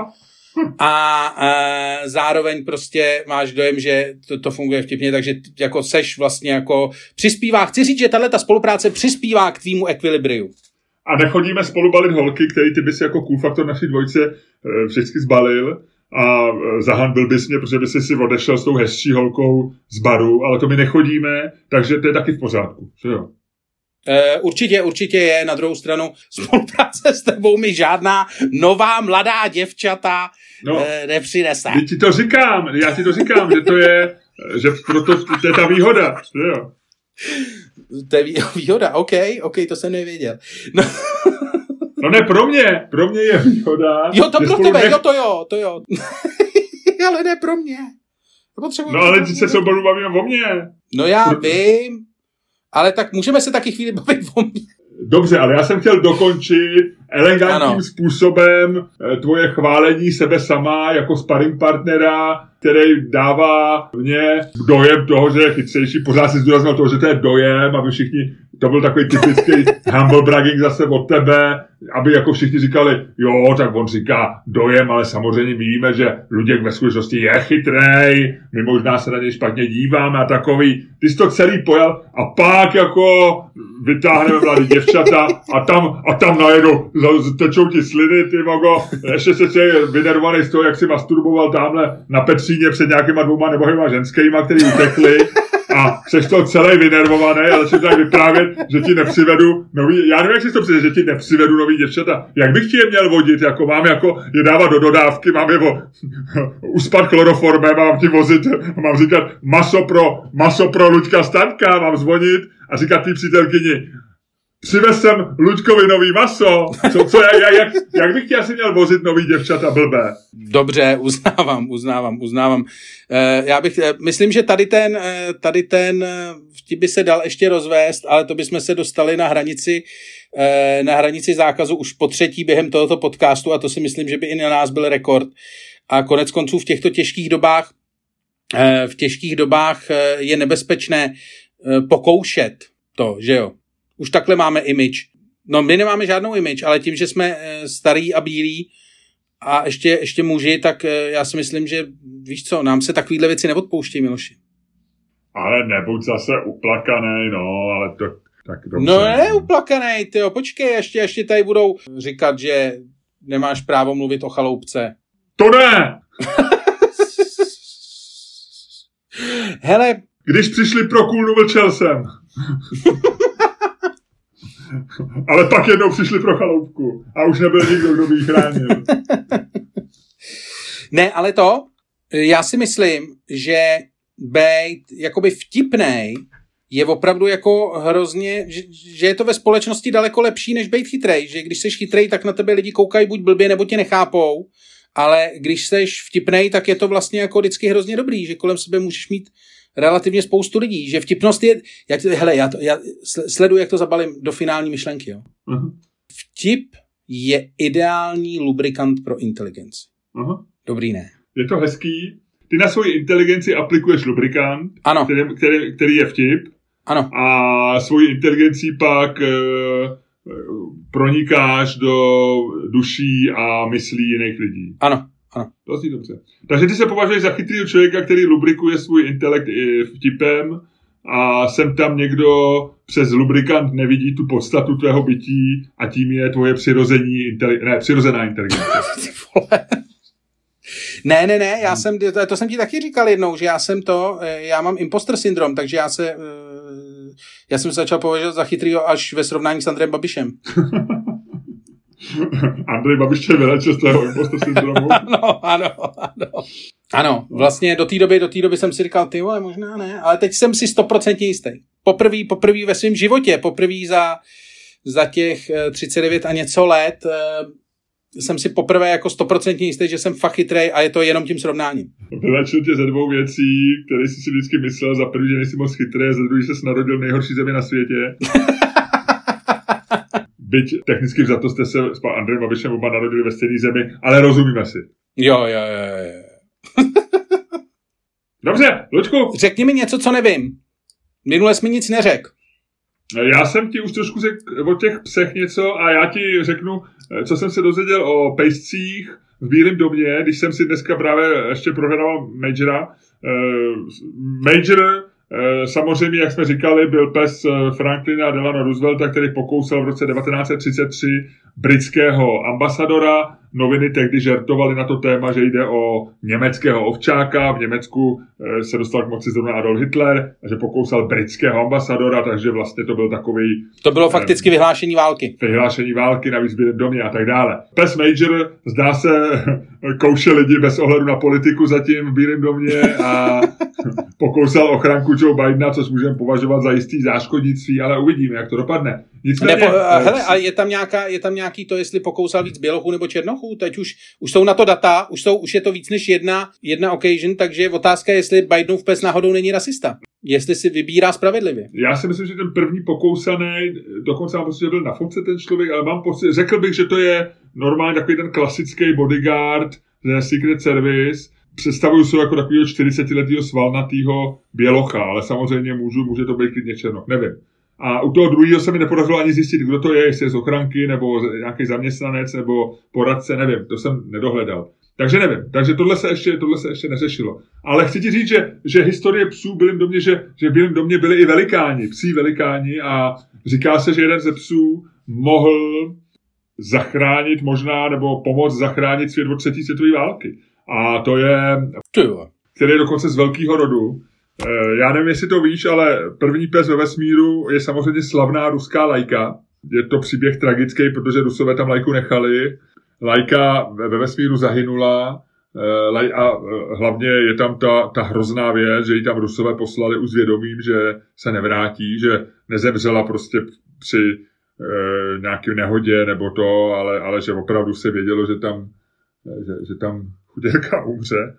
a, a zároveň prostě máš dojem, že to, to funguje vtipně, takže jako seš vlastně jako přispívá, chci říct, že tahle ta spolupráce přispívá k tvýmu ekvilibriu. A nechodíme spolu balit holky, který ty bys jako cool faktor naší dvojce eh, vždycky zbalil a eh, zahanbil bys mě, protože bys si odešel s tou hezčí holkou z baru, ale to my nechodíme, takže to je taky v pořádku, že jo? E, určitě, určitě je. Na druhou stranu spolupráce s tebou mi žádná nová mladá děvčata No. e, nepřinese. Ti to říkám, já ti to říkám, že to je, že proto to je ta výhoda, že jo? To je vý- výhoda, OK, OK, to jsem nevěděl. No, No ne, pro mě, pro mě je výhoda. jo, to pro tebe, nech- jo, to jo, to jo. ale ne pro mě. To potřebuji. No ale ty se soboru bavíme o mně. No já vím, ale tak můžeme se taky chvíli bavit o mě. Dobře, ale já jsem chtěl dokončit elegantním Ano. způsobem eh, tvoje chválení sebe sama jako sparring partnera, který dává mě dojem toho, že je chytřejší. Pořád si zdůraznil toho, že to je dojem, aby všichni, to byl takový typický humble bragging zase od tebe, aby jako všichni říkali, jo, tak on říká dojem, ale samozřejmě víme, že Luděk ve skutečnosti je chytrej, my možná se na něj špatně díváme a takový. Ty jsi to celý pojal a pak jako vytáhneme mladý děvčata a tam, a tam najednou tečou ti sliny, ty mogo, ještě se je vynervovaný z toho, jak si masturboval tamhle na Petříně před nějakýma dvouma nebohýma ženskýma, který utekli jsi to celý vynervovaný, ale si tady vyprávět, že ti nepřivedu nový, já nevím, jak si to přijde, že ti nepřivedu nový děvčata. Jak bych ti je měl vodit, jako mám jako je dávat do dodávky, mám je vo, uspat chloroformem, mám ti vozit, mám říkat maso pro, maso pro Luďka Stanka, mám zvonit a říkat té přítelkyni, Přivez jsem Luďkovi nový maso. Co, co já, já, jak, jak bych ti asi měl vozit nový děvčata blbé? Dobře, uznávám, uznávám, uznávám. Eh, Já bych, eh, myslím, že tady ten, eh, tady ten vtip by se dal ještě rozvést, ale to bychom se dostali na hranici, na hranici zákazu už po třetí během tohoto podcastu a to si myslím, že by i na nás byl rekord. A konec konců v těchto těžkých dobách, v těžkých dobách je nebezpečné pokoušet to, že jo. Už takhle máme image. No my nemáme žádnou image, ale tím, že jsme eh, starý a bílí, a ještě, ještě muži, tak eh, já si myslím, že víš co, nám se takovýhle věci neodpouští, Miloši. Ale nebuď zase uplakaný, no, ale to tak dobře. No ne, uplakanej, ty počkej, ještě, ještě tady budou říkat, že nemáš právo mluvit o chaloupce. To ne! Hele, Když přišli pro kůlnu, mlčel jsem. Ale pak jednou přišli pro chaloupku a už nebyl nikdo, kdo by jí chránil. ne, ale to, já si myslím, že být jakoby vtipnej je opravdu jako hrozně, že, že je to ve společnosti daleko lepší, než být chytrej. Že když jsi chytrej, tak na tebe lidi koukají buď blbě, nebo tě nechápou. Ale když jsi vtipnej, tak je to vlastně jako vždycky hrozně dobrý, že kolem sebe můžeš mít relativně spoustu lidí. Že vtipnost je, jak, hele, já, to, já sl- sleduju, jak to zabalím do finální myšlenky. Jo. Aha, Vtip je ideální lubrikant pro inteligenci. aha. Dobrý ne. Je to hezký. Ty na svoji inteligenci aplikuješ lubrikant, Ano, který, který, který je vtip, ano. a svoji inteligencí pak e, pronikáš do duší a myslí jiných lidí. Ano, ano. To asi dobře. Takže ty se považuješ za chytrýho člověka, který lubrikuje svůj intelekt i vtipem a sem tam někdo přes lubrikant nevidí tu podstatu tvého bytí a tím je tvoje přirození, inteli- ne, přirozená inteligence. Ty vole. Ne, ne, ne, já jsem, to, to jsem ti taky říkal jednou, že já jsem to, eh, já mám imposter syndrom, takže já se, eh, já jsem se začal považovat za chytrýho až ve srovnání s Andrejem Babišem. Andrej Babiš tě vylečil z tvého imposter syndromu. Ano, ano, ano. Ano, vlastně do té doby, do té doby jsem si říkal, ty vole, možná ne, ale teď jsem si stoprocentně jistý. Poprvý, poprvý ve svém životě, poprvý za, za těch 39 a něco let jsem si poprvé jako stoprocentně jistý, že jsem fakt chytrej a je to jenom tím srovnáním. Vylačil tě ze dvou věcí, které jsi si vždycky myslel. Za první, že nejsi moc chytrý, a za druhý, že jsi narodil v nejhorší zemi na světě. Byť technicky za to jste se s Andrejem Babišem oba narodili ve stejné zemi, ale rozumíme si. Jo, jo, jo, jo. Dobře, Lučku. Řekni mi něco, co nevím. Minule jsi mi nic neřekl. Já jsem ti už trošku řekl o těch psech něco a já ti řeknu, co jsem se dozvěděl o pejscích v Bílém domě, když jsem si dneska právě ještě prohledal Majora. Eh, Major Eh, samozřejmě, jak jsme říkali, byl pes eh, Franklina Delano Roosevelta, který pokousal v roce 1933 britského ambasadora. Noviny tehdy žertovali na to téma, že jde o německého ovčáka. V Německu eh, se dostal k moci zrovna Adolf Hitler a že pokousal britského ambasadora, takže vlastně to byl takový... To bylo fakticky vyhlášení války. Vyhlášení války, navíc byli domě a tak dále. Pes Major zdá se kouše lidi bez ohledu na politiku zatím v Bílém domě a pokousal ochranku Joe Bidena, což můžeme považovat za jistý záškodnictví, ale uvidíme, jak to dopadne. Nicméně, nebo, uh, hele, a je tam, nějaká, je tam nějaký to, jestli pokousal víc bělochů nebo černochů? Teď už, už jsou na to data, už, jsou, už je to víc než jedna, jedna occasion, takže otázka je, jestli Bidenův pes náhodou není rasista. Jestli si vybírá spravedlivě. Já si myslím, že ten první pokousaný, dokonce mám pocit, že byl na fotce ten člověk, ale mám pocit, řekl bych, že to je normálně takový ten klasický bodyguard ze Secret Service, představuju se jako takového 40-letého svalnatého bělocha, ale samozřejmě můžu, může to být klidně černoch, nevím. A u toho druhého se mi nepodařilo ani zjistit, kdo to je, jestli je z ochranky, nebo nějaký zaměstnanec, nebo poradce, nevím, to jsem nedohledal. Takže nevím, takže tohle se ještě, tohle se ještě neřešilo. Ale chci ti říct, že, že historie psů v Bílém domě, že, že v Bílém domě byli i velikáni, psí velikáni a říká se, že jeden ze psů mohl zachránit možná, nebo pomoct zachránit svět od třetí světové války. A to je, který je dokonce z velkého rodu. Eh, já nevím, jestli to víš, ale první pes ve vesmíru je samozřejmě slavná ruská lajka. Je to příběh tragický, protože Rusové tam lajku nechali. Lajka ve vesmíru zahynula eh, a eh, hlavně je tam ta, ta hrozná věc, že ji tam Rusové poslali už vědomím, že se nevrátí, že nezemřela prostě při e, nějaké nehodě nebo to, ale, ale že opravdu se vědělo, že tam, že, že tam chuděrka umře.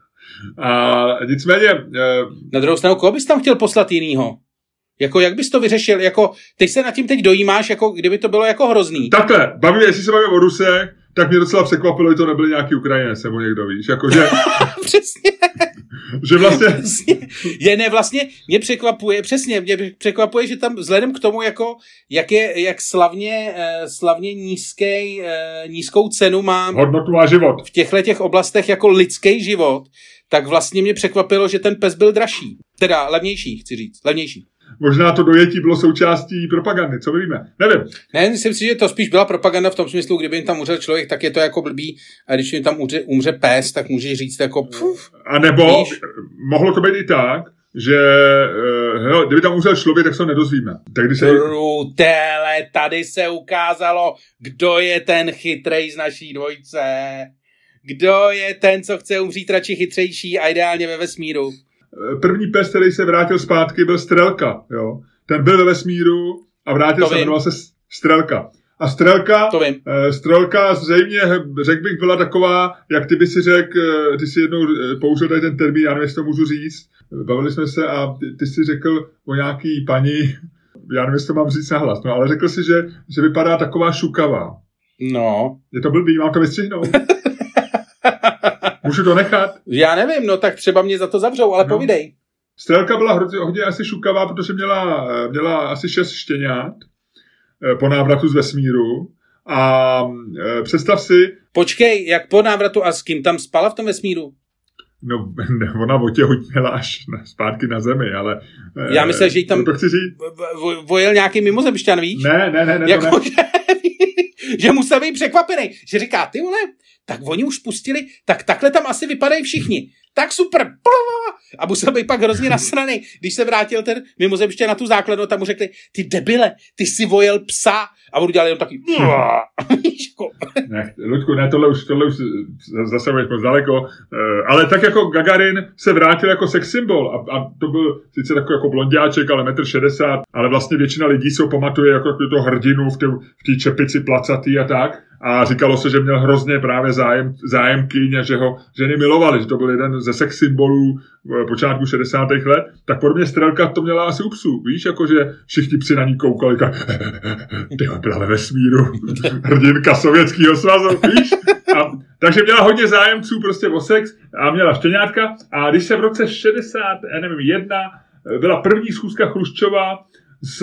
A nicméně... Eh, Na druhou stranu, koho bys tam chtěl poslat jinýho? Jako, jak bys to vyřešil? Jako, ty se nad tím teď dojímáš, jako kdyby to bylo jako hrozný. Takhle, baví, jestli se bavíme o Ruse, tak mě docela překvapilo, že to nebyl nějaký Ukrajinec nebo někdo, víš, jakože... Přesně. Že vlastně... Je ne, vlastně mě překvapuje, přesně, mě překvapuje, že tam vzhledem k tomu, jako, jak je, jak slavně, uh, slavně nízký, uh, nízkou cenu má... Hodnotu má život. V těchto těch oblastech jako lidský život, tak vlastně mě překvapilo, že ten pes byl dražší. Teda levnější, chci říct, levnější. Možná to dojetí bylo součástí propagandy, co víme. Nevím. Ne, myslím si, že to spíš byla propaganda v tom smyslu, kdyby jim tam umřel člověk, tak je to jako blbý. A když jim tam umře, umře pes, tak můžeš říct jako puf, A nebo víš? mohlo to být i tak, že uh, hele, kdyby tam umřel člověk, tak se to nedozvíme. Tak když se... Brutele, tady se ukázalo, kdo je ten chytrej z naší dvojce. Kdo je ten, co chce umřít radši chytřejší a ideálně ve vesmíru? První pes, který se vrátil zpátky, byl Strelka. Jo? Ten byl ve vesmíru a vrátil to se, jmenoval se Strelka. A Strelka. Eh, Strelka zřejmě, řekl bych, byla taková, jak ty by si řekl, eh, ty si jednou eh, použil tady ten termín, já nevím, jestli to můžu říct, bavili jsme se a ty, ty si řekl o nějaký paní, já nevím, jestli to mám říct nahlas, no, ale řekl si, že, že vypadá taková šukavá. No. Je to blbý, mám to vystřihnout. Můžu to nechat? Já nevím, no tak třeba mě za to zavřou, ale no. povidej. Strelka byla hodně, hodně asi šukavá, protože měla, měla asi šest štěňat eh, po návratu z vesmíru. A e, představ si... Počkej, jak po návratu a s kým tam spala v tom vesmíru? No, ne, ona otěhotněla až na, zpátky na zemi, ale... E, Já myslím, že jí tam to chci říct. vojel nějaký mimozemšťan, víš? Ne, ne, ne, ne, jako, ne. Že, že musel být překvapený, že říká, ty vole, tak oni už pustili, tak takhle tam asi vypadají všichni. Tak super, a musel být pak hrozně nasraný. Když se vrátil ten mimozemště na tu základnu, tam mu řekli, ty debile, ty si vojel psa. A on udělal jenom taky... ne, Ludku, ne, tohle už, tohle už zasahuješ moc daleko. Eh, ale tak jako Gagarin se vrátil jako sex symbol a, a to byl sice takový jako blondiáček, ale metr 60, ale vlastně většina lidí se ho pamatuje jako to hrdinu v té čepici placatý a tak a říkalo se, že měl hrozně právě zájem, zájemkyň a že ho ženy milovali, že to byl jeden ze sex symbolů v počátku 60. let, tak podobně Strelka to měla asi u psů, víš, jakože všichni psi na ní koukali, tak ty byla ve vesmíru, hrdinka sovětského svazu, víš? A, takže měla hodně zájemců prostě o sex a měla štěňátka a když se v roce 60, nevím, jedna byla první schůzka Chruščova s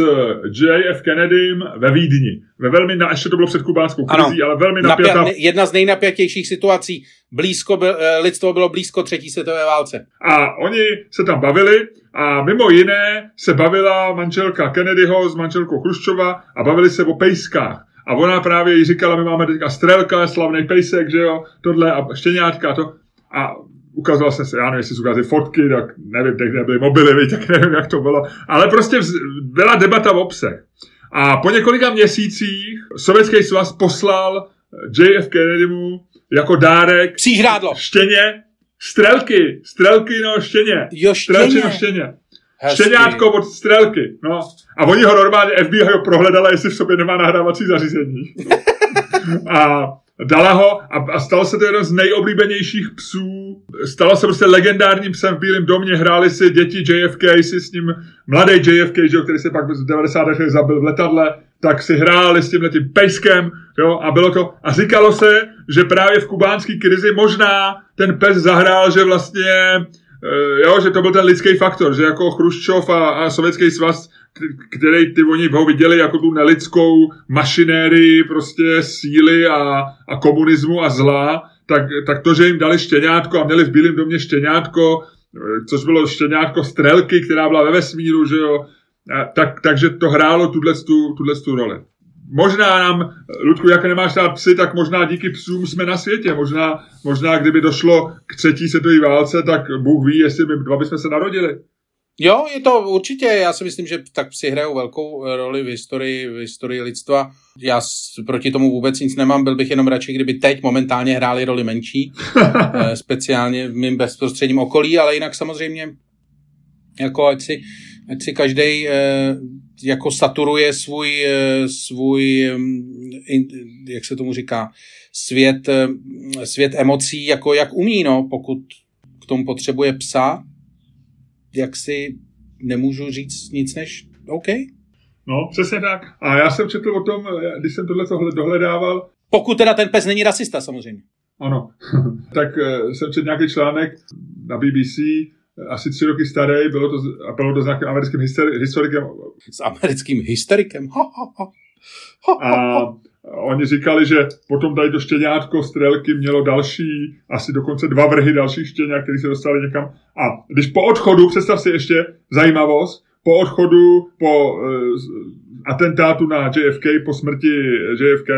JF Kennedym ve Vídni. Ve velmi, na, ještě to bylo před kubánskou krizí, ale velmi napjatá. Napja, jedna z nejnapjatějších situací. Blízko byl, eh, lidstvo bylo blízko třetí světové válce. A oni se tam bavili a mimo jiné se bavila manželka Kennedyho s manželkou Chruščova a bavili se o pejskách. A ona právě jí říkala, my máme teďka strelka, slavný pejsek, že jo, tohle a štěňátka to. A ukazoval jsem se, já nevím, jestli jsou ukázali fotky, tak nevím, teď nebyly mobily, tak nevím, jak to bylo, ale prostě byla debata v obsah. A po několika měsících Sovětský svaz poslal JF Kennedymu jako dárek Příhrádlo. štěně, strelky, strelky no štěně. Jo, štěně. no štěně. Hezky. Štěňátko od strelky, no. A oni ho normálně, FBI ho prohledala, jestli v sobě nemá nahrávací zařízení. a dala ho a, a stalo se to jeden z nejoblíbenějších psů. Stalo se prostě legendárním psem v Bílém domě, hráli si děti JFK, si s ním mladý JFK, že, který se pak v 90. letech zabil v letadle, tak si hráli s tímhle tím pejskem, jo, a bylo to, a říkalo se, že právě v kubánské krizi možná ten pes zahrál, že vlastně Eh, jo, že to byl ten lidský faktor, že jako Chruščov a, a Sovětský svaz, který ty oni ho viděli jako tu nelidskou mašinérii prostě síly a, a komunismu a zla, tak, tak to, že jim dali štěňátko a měli v Bílém domě štěňátko, eh, což bylo štěňátko strelky, která byla ve vesmíru, že jo, tak, takže to hrálo tuhle tu roli možná nám, Ludku, jak nemáš rád psy, tak možná díky psům jsme na světě. Možná, možná kdyby došlo k třetí světové válce, tak Bůh ví, jestli my dva bychom se narodili. Jo, je to určitě, já si myslím, že tak psi hrajou velkou roli v historii, v historii lidstva. Já proti tomu vůbec nic nemám, byl bych jenom radši, kdyby teď momentálně hráli roli menší, eh, speciálně v mým bezprostředním okolí, ale jinak samozřejmě jako ať si, ať si každý eh, jako saturuje svůj, eh, svůj jak se tomu říká, svět, eh, svět emocí, jako jak umí, no, pokud k tomu potřebuje psa, jak si nemůžu říct nic než OK. No, přesně tak. A já jsem četl o tom, když jsem tohle dohledával. Pokud teda ten pes není rasista, samozřejmě. Ano. tak jsem četl nějaký článek na BBC, asi tři roky starý, bylo to, a bylo to s nějakým americkým historikem. S americkým historikem? Ha, ha, ha. A oni říkali, že potom tady to štěňátko strelky mělo další, asi dokonce dva vrhy dalších štěňák, které se dostali někam. A když po odchodu, představ si ještě zajímavost, po odchodu, po uh, atentátu na JFK, po smrti JFK,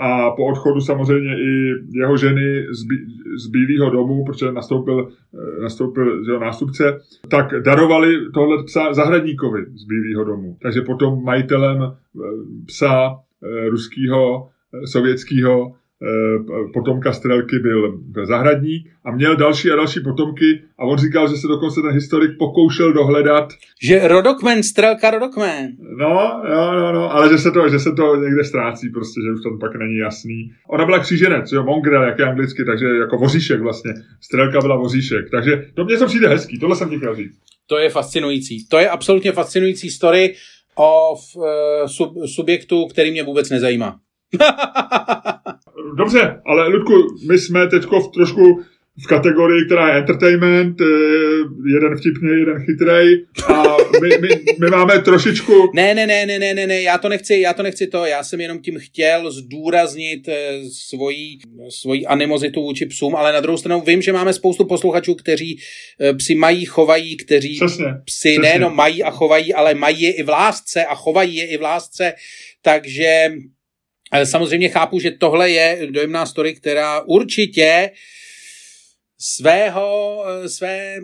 a po odchodu samozřejmě i jeho ženy z, Bí- z Bílého domu, protože nastoupil, eh, nastoupil že nástupce, tak darovali tohle psa zahradníkovi z Bílého domu. Takže potom majitelem eh, psa ruského, sovětského Eh, potomka Strelky byl, byl zahradník a měl další a další potomky a on říkal, že se dokonce ten historik pokoušel dohledat. Že rodokmen, Strelka rodokmen. No, no, no, no, ale že se, to, že se to někde ztrácí prostě, že už to pak není jasný. Ona byla kříženec, jo, mongrel, jak je anglicky, takže jako vozíšek vlastně. Strelka byla vozíšek, takže to mě to přijde hezký, tohle jsem ti chtěl říct. To je fascinující. To je absolutně fascinující story o uh, sub, subjektu, který mě vůbec nezajímá. Dobře, ale Ludku, my jsme teď v trošku v kategorii, která je entertainment, eh, jeden vtipný, jeden chytrej a my, my, my máme trošičku... Ne, ne, ne, ne, ne, ne, ne, já to nechci, já to nechci to, já jsem jenom tím chtěl zdůraznit eh, svoji, svoji animozitu vůči psům, ale na druhou stranu vím, že máme spoustu posluchačů, kteří eh, psy mají, chovají, kteří přesně, psy přesně. nejenom mají a chovají, ale mají je i v lásce a chovají je i v lásce, takže samozřejmě chápu, že tohle je dojemná story, která určitě svého, své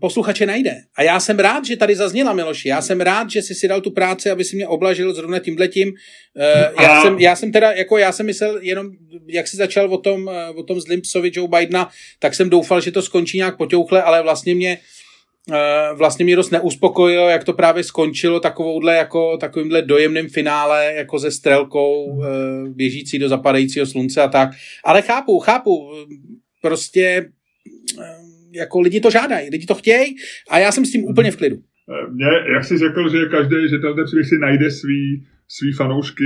posluchače najde. A já jsem rád, že tady zazněla Miloši. Já jsem rád, že jsi si dal tu práci, aby si mě oblažil zrovna tímhletím. Uh, já, jsem, já jsem teda, jako já jsem myslel jenom, jak jsi začal o tom, o tom zlým psovi Joe Bidena, tak jsem doufal, že to skončí nějak poťouchle, ale vlastně mě vlastně mě dost neuspokojilo, jak to právě skončilo takovouhle, jako takovýmhle dojemným finále, jako ze strelkou běžící do zapadajícího slunce a tak. Ale chápu, chápu, prostě Eh, jako lidi to žádají, lidi to chtějí a já jsem s tím úplně v klidu. Eh, mě, jak jsi řekl, že každý, že tenhle příběh si najde svý, svý fanoušky,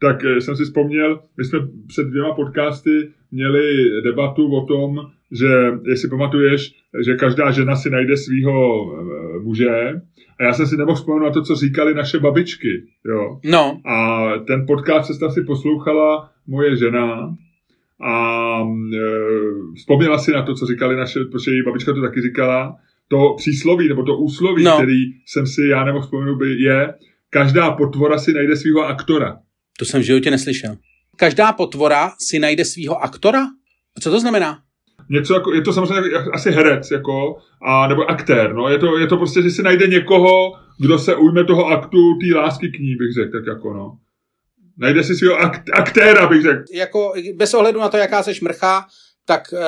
tak eh, jsem si vzpomněl, my jsme před dvěma podcasty měli debatu o tom, že, jestli pamatuješ, že každá žena si najde svého muže. A já jsem si nemohl vzpomenout na to, co říkali naše babičky. Jo? No. A ten podcast se si poslouchala moje žena a e, vzpomněla si na to, co říkali naše, protože její babička to taky říkala, to přísloví, nebo to úsloví, no. který jsem si já nemohl vzpomenout, by je, každá potvora si najde svého aktora. To jsem v životě neslyšel. Každá potvora si najde svého aktora? A co to znamená? Něco jako, je to samozřejmě asi herec, jako, a, nebo aktér, no, je to, je to prostě, že si najde někoho, kdo se ujme toho aktu té lásky k ní, bych řekl, tak jako, no. Najde si svého akt, aktéra, bych řekl. Jako bez ohledu na to, jaká seš mrcha, tak uh,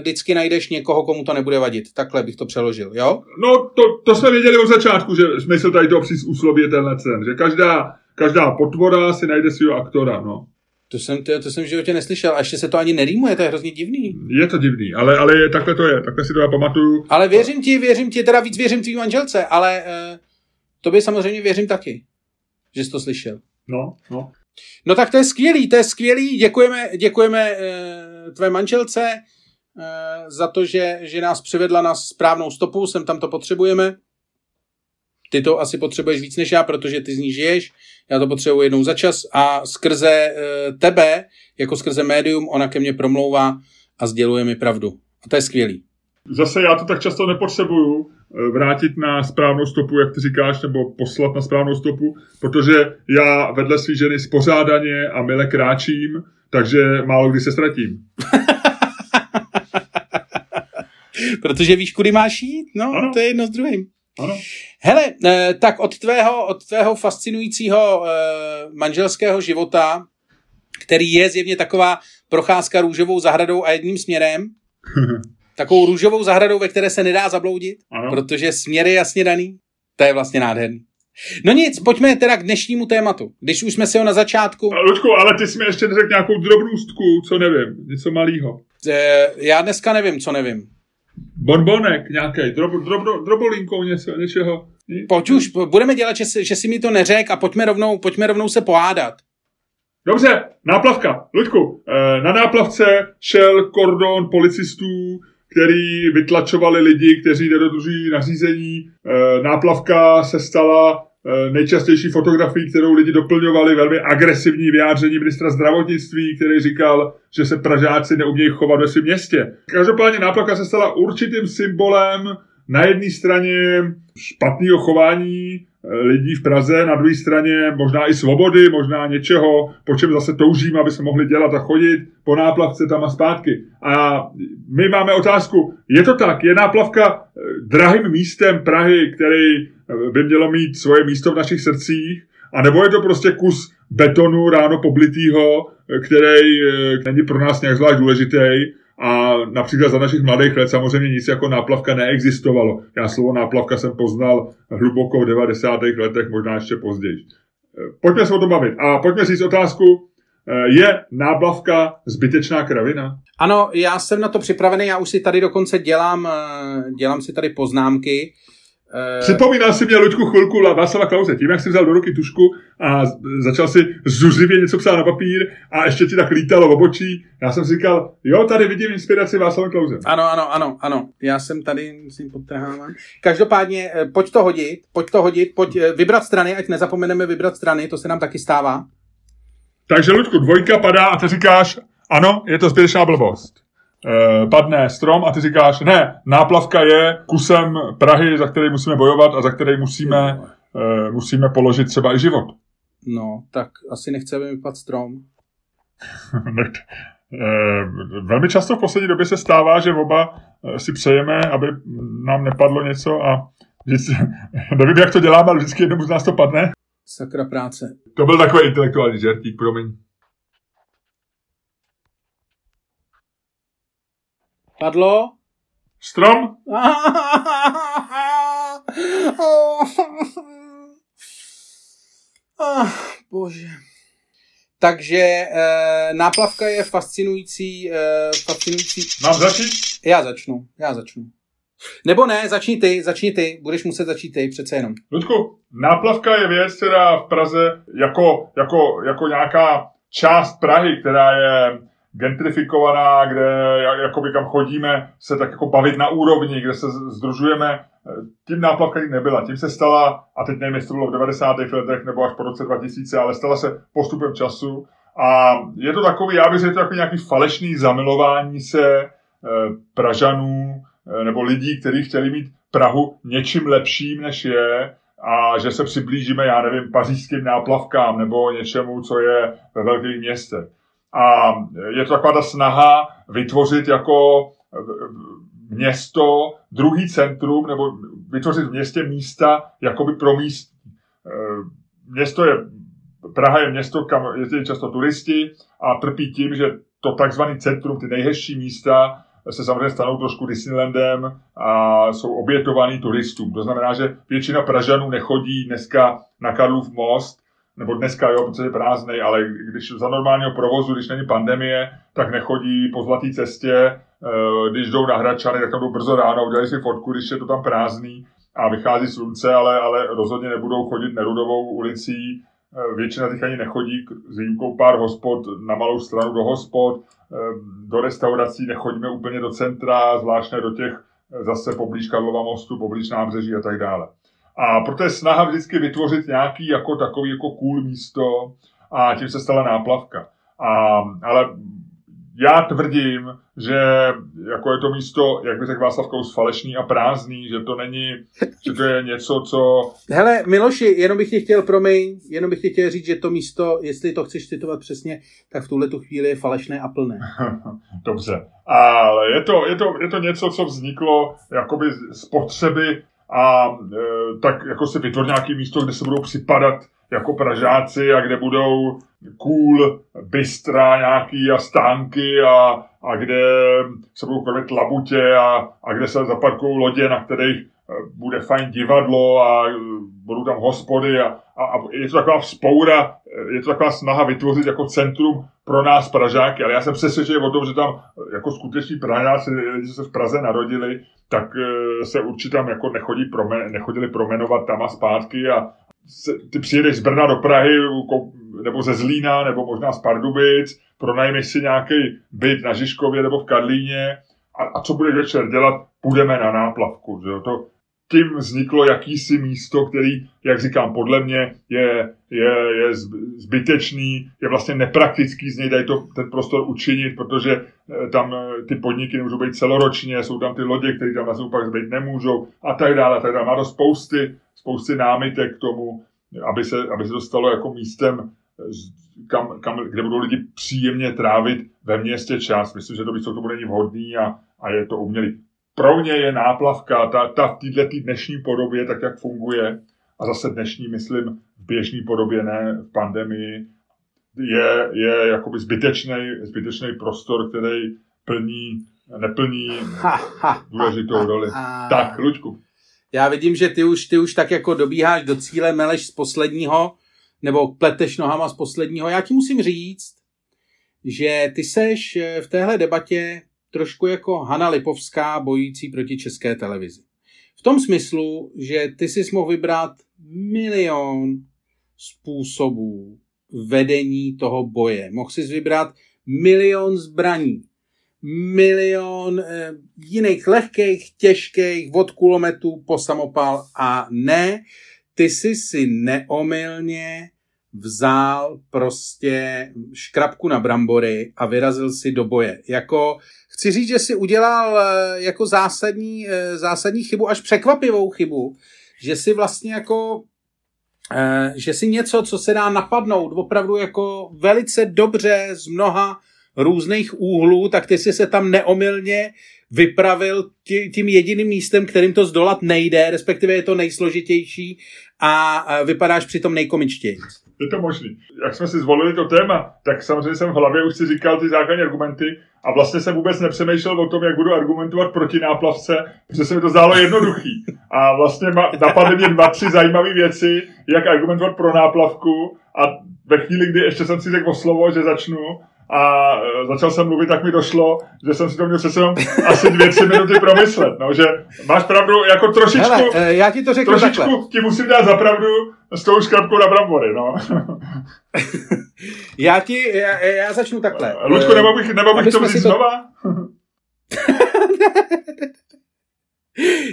vždycky najdeš někoho, komu to nebude vadit. Takhle bych to přeložil, jo? No, to, to jsme věděli od začátku, že smysl tady toho úsloví je tenhle cen, že každá, každá potvora si najde svého aktora, no. To jsem, to, to jsem v životě neslyšel a ještě se to ani nerýmuje, to je hrozně divný. Je to divný, ale, ale je, takhle to je, takhle si to já pamatuju. Ale věřím ti, věřím ti, teda víc věřím tvým manželce, ale uh, tobě samozřejmě věřím taky, že jsi to slyšel. No, no. No tak to je skvělý, to je skvělý. Děkujeme, děkujeme e, tvé manželce e, za to, že, že nás přivedla na správnou stopu, sem tam to potřebujeme. Ty to asi potřebuješ víc než já, protože ty z ní žiješ. Já to potřebuji jednou za čas a skrze e, tebe, jako skrze médium, ona ke mně promlouvá a sděluje mi pravdu. A to je skvělý. Zase já to tak často nepotřebuju, Eh, vrátit na správnou stopu, jak ty říkáš, nebo poslat na správnou stopu, protože já vedle své ženy spořádaně a mile kráčím, takže málo kdy se ztratím. protože víš, kudy máš jít? No, ano. to je jedno s druhým. Ano. Hele, eh, tak od tvého, od tvého fascinujícího eh, manželského života, který je zjevně taková procházka růžovou zahradou a jedním směrem, Takovou růžovou zahradou, ve které se nedá zabloudit, ano. protože směr je jasně daný. To je vlastně nádherný. No nic, pojďme teda k dnešnímu tématu. Když už jsme si ho na začátku... Luďku, ale ty jsi mi ještě neřekl nějakou drobnůstku, co nevím, něco malýho. E, já dneska nevím, co nevím. Bonbonek nějaký, drob, drob, drobolinkou něco, něčeho. Pojď už, budeme dělat, že, že si mi to neřek a pojďme rovnou, pojďme rovnou se pohádat. Dobře, náplavka. Luďku, eh, na náplavce šel kordon policistů, který vytlačovali lidi, kteří nedodržují nařízení. E, náplavka se stala e, nejčastější fotografií, kterou lidi doplňovali velmi agresivní vyjádření ministra zdravotnictví, který říkal, že se Pražáci neumějí chovat ve svém městě. Každopádně náplavka se stala určitým symbolem na jedné straně špatného chování lidí v Praze, na druhé straně možná i svobody, možná něčeho, po čem zase toužím, aby se mohli dělat a chodit po náplavce tam a zpátky. A my máme otázku, je to tak, je náplavka eh, drahým místem Prahy, který eh, by mělo mít svoje místo v našich srdcích, a nebo je to prostě kus betonu ráno poblitýho, eh, který není pro nás nějak zvlášť důležitý, a například za našich mladých let samozřejmě nic jako náplavka neexistovalo. Já slovo náplavka jsem poznal hluboko v 90. letech, možná ještě později. Pojďme se o tom bavit. A pojďme říct otázku, je náplavka zbytečná kravina? Ano, já jsem na to připravený, já už si tady dokonce dělám, dělám si tady poznámky. Uh, Připomínal si mě, Luďku, chvilku Václava Klauze, tím, jak si vzal do ruky tušku a začal si zuřivě něco psát na papír a ještě ti tak lítalo v obočí. Já jsem si říkal, jo, tady vidím inspiraci Václava Klauze. Ano, ano, ano, ano. Já jsem tady, musím podtrhávat. Každopádně, eh, pojď to hodit, pojď to hodit, pojď eh, vybrat strany, ať nezapomeneme vybrat strany, to se nám taky stává. Takže, Luďku, dvojka padá a ty říkáš, ano, je to zbytečná blbost. Eh, padne strom a ty říkáš, ne, náplavka je kusem Prahy, za který musíme bojovat a za který musíme, uh, musíme položit třeba i život. No, tak asi nechce, aby mi padl strom. Eh, velmi často v poslední době se stává, že oba eh, si přejeme, aby nám nepadlo něco a vždycky, nevím, jak to děláme, ale vždycky jednomu z nás to padne. Sakra práce. To byl takový intelektuální žertík, promiň. Padlo? Strom? oh, bože. Takže e, náplavka je fascinující, e, fascinující. Mám začít? Já začnu, já začnu. Nebo ne, začni ty, začni ty, budeš muset začít ty, přece jenom. Ludku, náplavka je věc, která v Praze jako, jako, jako nějaká část Prahy, která je gentrifikovaná, kde jakoby kam chodíme se tak jako bavit na úrovni, kde se združujeme, tím náplavka nebyla. Tím se stala, a teď nevím, jestli to bylo v 90. letech nebo až po roce 2000, ale stala se postupem času. A je to takový, já bych řekl, takový nějaký falešný zamilování se e, Pražanů e, nebo lidí, kteří chtěli mít Prahu něčím lepším, než je, a že se přiblížíme, já nevím, pařížským náplavkám nebo něčemu, co je ve velkých městech. A je to taková ta snaha vytvořit jako město, druhý centrum, nebo vytvořit v městě místa jakoby pro míst. Město je, Praha je město, kam jezdí často turisti a trpí tím, že to takzvané centrum, ty nejhezčí místa, se samozřejmě stanou trošku Disneylandem a jsou obětovaný turistům. To znamená, že většina Pražanů nechodí dneska na Karlův most, nebo dneska jo, protože je prázdnej, ale když za normálního provozu, když není pandemie, tak nechodí po zlaté cestě, eh, když jdou na Hradčany, tak tam jdou brzo ráno, udělají si fotku, když je to tam prázdný a vychází slunce, ale, ale rozhodně nebudou chodit Nerudovou ulicí, eh, většina těch ani nechodí, s výjimkou pár hospod na malou stranu do hospod, eh, do restaurací nechodíme úplně do centra, zvláštně do těch zase poblíž Karlova mostu, poblíž nábřeží a tak dále. A proto je snaha vždycky vytvořit nějaký jako takový jako cool místo a tím se stala náplavka. A, ale já tvrdím, že jako je to místo, jak by řekl Václav Kous, falešný a prázdný, že to není, že to je něco, co... Hele, Miloši, jenom bych tě chtěl, promiň, jenom bych tě chtěl říct, že to místo, jestli to chceš citovat přesně, tak v tuhle tu chvíli je falešné a plné. Dobře, ale je to, je, to, je to něco, co vzniklo jakoby z potřeby a e, tak jako si vytvořit nějaké místo, kde se budou připadat jako Pražáci a kde budou cool bystra nějaký a stánky a, a kde se budou krmit labutě a, a kde se zaparkují lodě, na kterých bude fajn divadlo a e, budou tam hospody a, a, a je to taková vzpoura, je to taková snaha vytvořit jako centrum pro nás Pražáky, ale já jsem přesvědčený o tom, že tam jako skuteční Pražáci, lidi se v Praze narodili, tak eh, se určitě tam jako nechodí promen, nechodili promenovat tam a zpátky a se, ty přijedeš z Brna do Prahy nebo ze Zlína nebo možná z Pardubic, pronajmeš si nějaký byt na Žižkově nebo v Karlíně a, a co budeš večer dělat? Půjdeme na náplavku. Že jo? To, tím vzniklo jakýsi místo, který, jak říkám, podle mě je, je, je zbytečný, je vlastně nepraktický z něj dají to, ten prostor učinit, protože eh, tam eh, ty podniky nemůžou být celoročně, jsou tam ty lodě, které tam na pak být nemůžou a tak dále, tak dále. Má to spousty, spousty námitek k tomu, aby se, aby se to stalo jako místem, kam, kam, kde budou lidi příjemně trávit ve městě čas. Myslím, že to místo to bude není vhodný a, a je to umělý pro mě je náplavka, ta, ta v této tý dnešní podobě, tak jak funguje, a zase dnešní, myslím, v běžné podobě, ne v pandemii, je, je jakoby zbytečný, zbytečný prostor, který plní, neplní ha, ha, důležitou roli. Tak, Luďku. Já vidím, že ty už, ty už tak jako dobíháš do cíle, meleš z posledního, nebo pleteš nohama z posledního. Já ti musím říct, že ty seš v téhle debatě trošku jako Hanna Lipovská bojící proti české televizi. V tom smyslu, že ty si mohl vybrat milion způsobů vedení toho boje. Mohl si vybrat milion zbraní, milion eh, jiných lehkých, těžkých, od kulometů po samopal a ne, ty jsi si neomylně vzal prostě škrabku na brambory a vyrazil si do boje. Jako, chci říct, že si udělal eh, jako zásadní, eh, zásadní chybu, až překvapivou chybu, že si vlastně jako eh, že si něco, co se dá napadnout opravdu jako velice dobře z mnoha různých úhlů, tak ty si se tam neomylně vypravil tím jediným místem, kterým to zdolat nejde, respektive je to nejsložitější a vypadáš přitom nejkomičtěji. Je to možný. Jak jsme si zvolili to téma, tak samozřejmě jsem v hlavě už si říkal ty základní argumenty a vlastně jsem vůbec nepřemýšlel o tom, jak budu argumentovat proti náplavce, protože se mi to zdálo jednoduchý. A vlastně napadly mě dva, tři zajímavé věci, jak argumentovat pro náplavku a ve chvíli, kdy ještě jsem si řekl o slovo, že začnu, a e, začal jsem mluvit, tak mi došlo, že jsem si to měl přece asi dvě, tři minuty promyslet. No, že máš pravdu, jako trošičku, Hele, e, já ti to řeknu trošičku takhle. ti musím dát za pravdu s tou škrabkou na brambory, no. já ti, já, já začnu takhle. E, Luďku, nebo bych, nebo bych to vzít to... znova?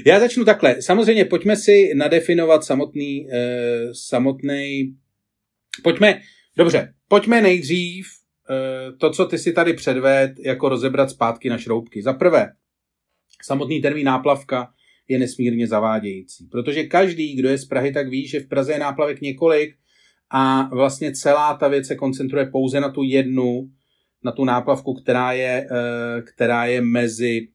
já začnu takhle. Samozřejmě pojďme si nadefinovat samotný, samotný, pojďme, dobře, pojďme nejdřív to, co ty si tady předved, jako rozebrat zpátky na šroubky. Za prvé, samotný termín náplavka je nesmírně zavádějící, protože každý, kdo je z Prahy, tak ví, že v Praze je náplavek několik a vlastně celá ta věc se koncentruje pouze na tu jednu, na tu náplavku, která je, eh, která je mezi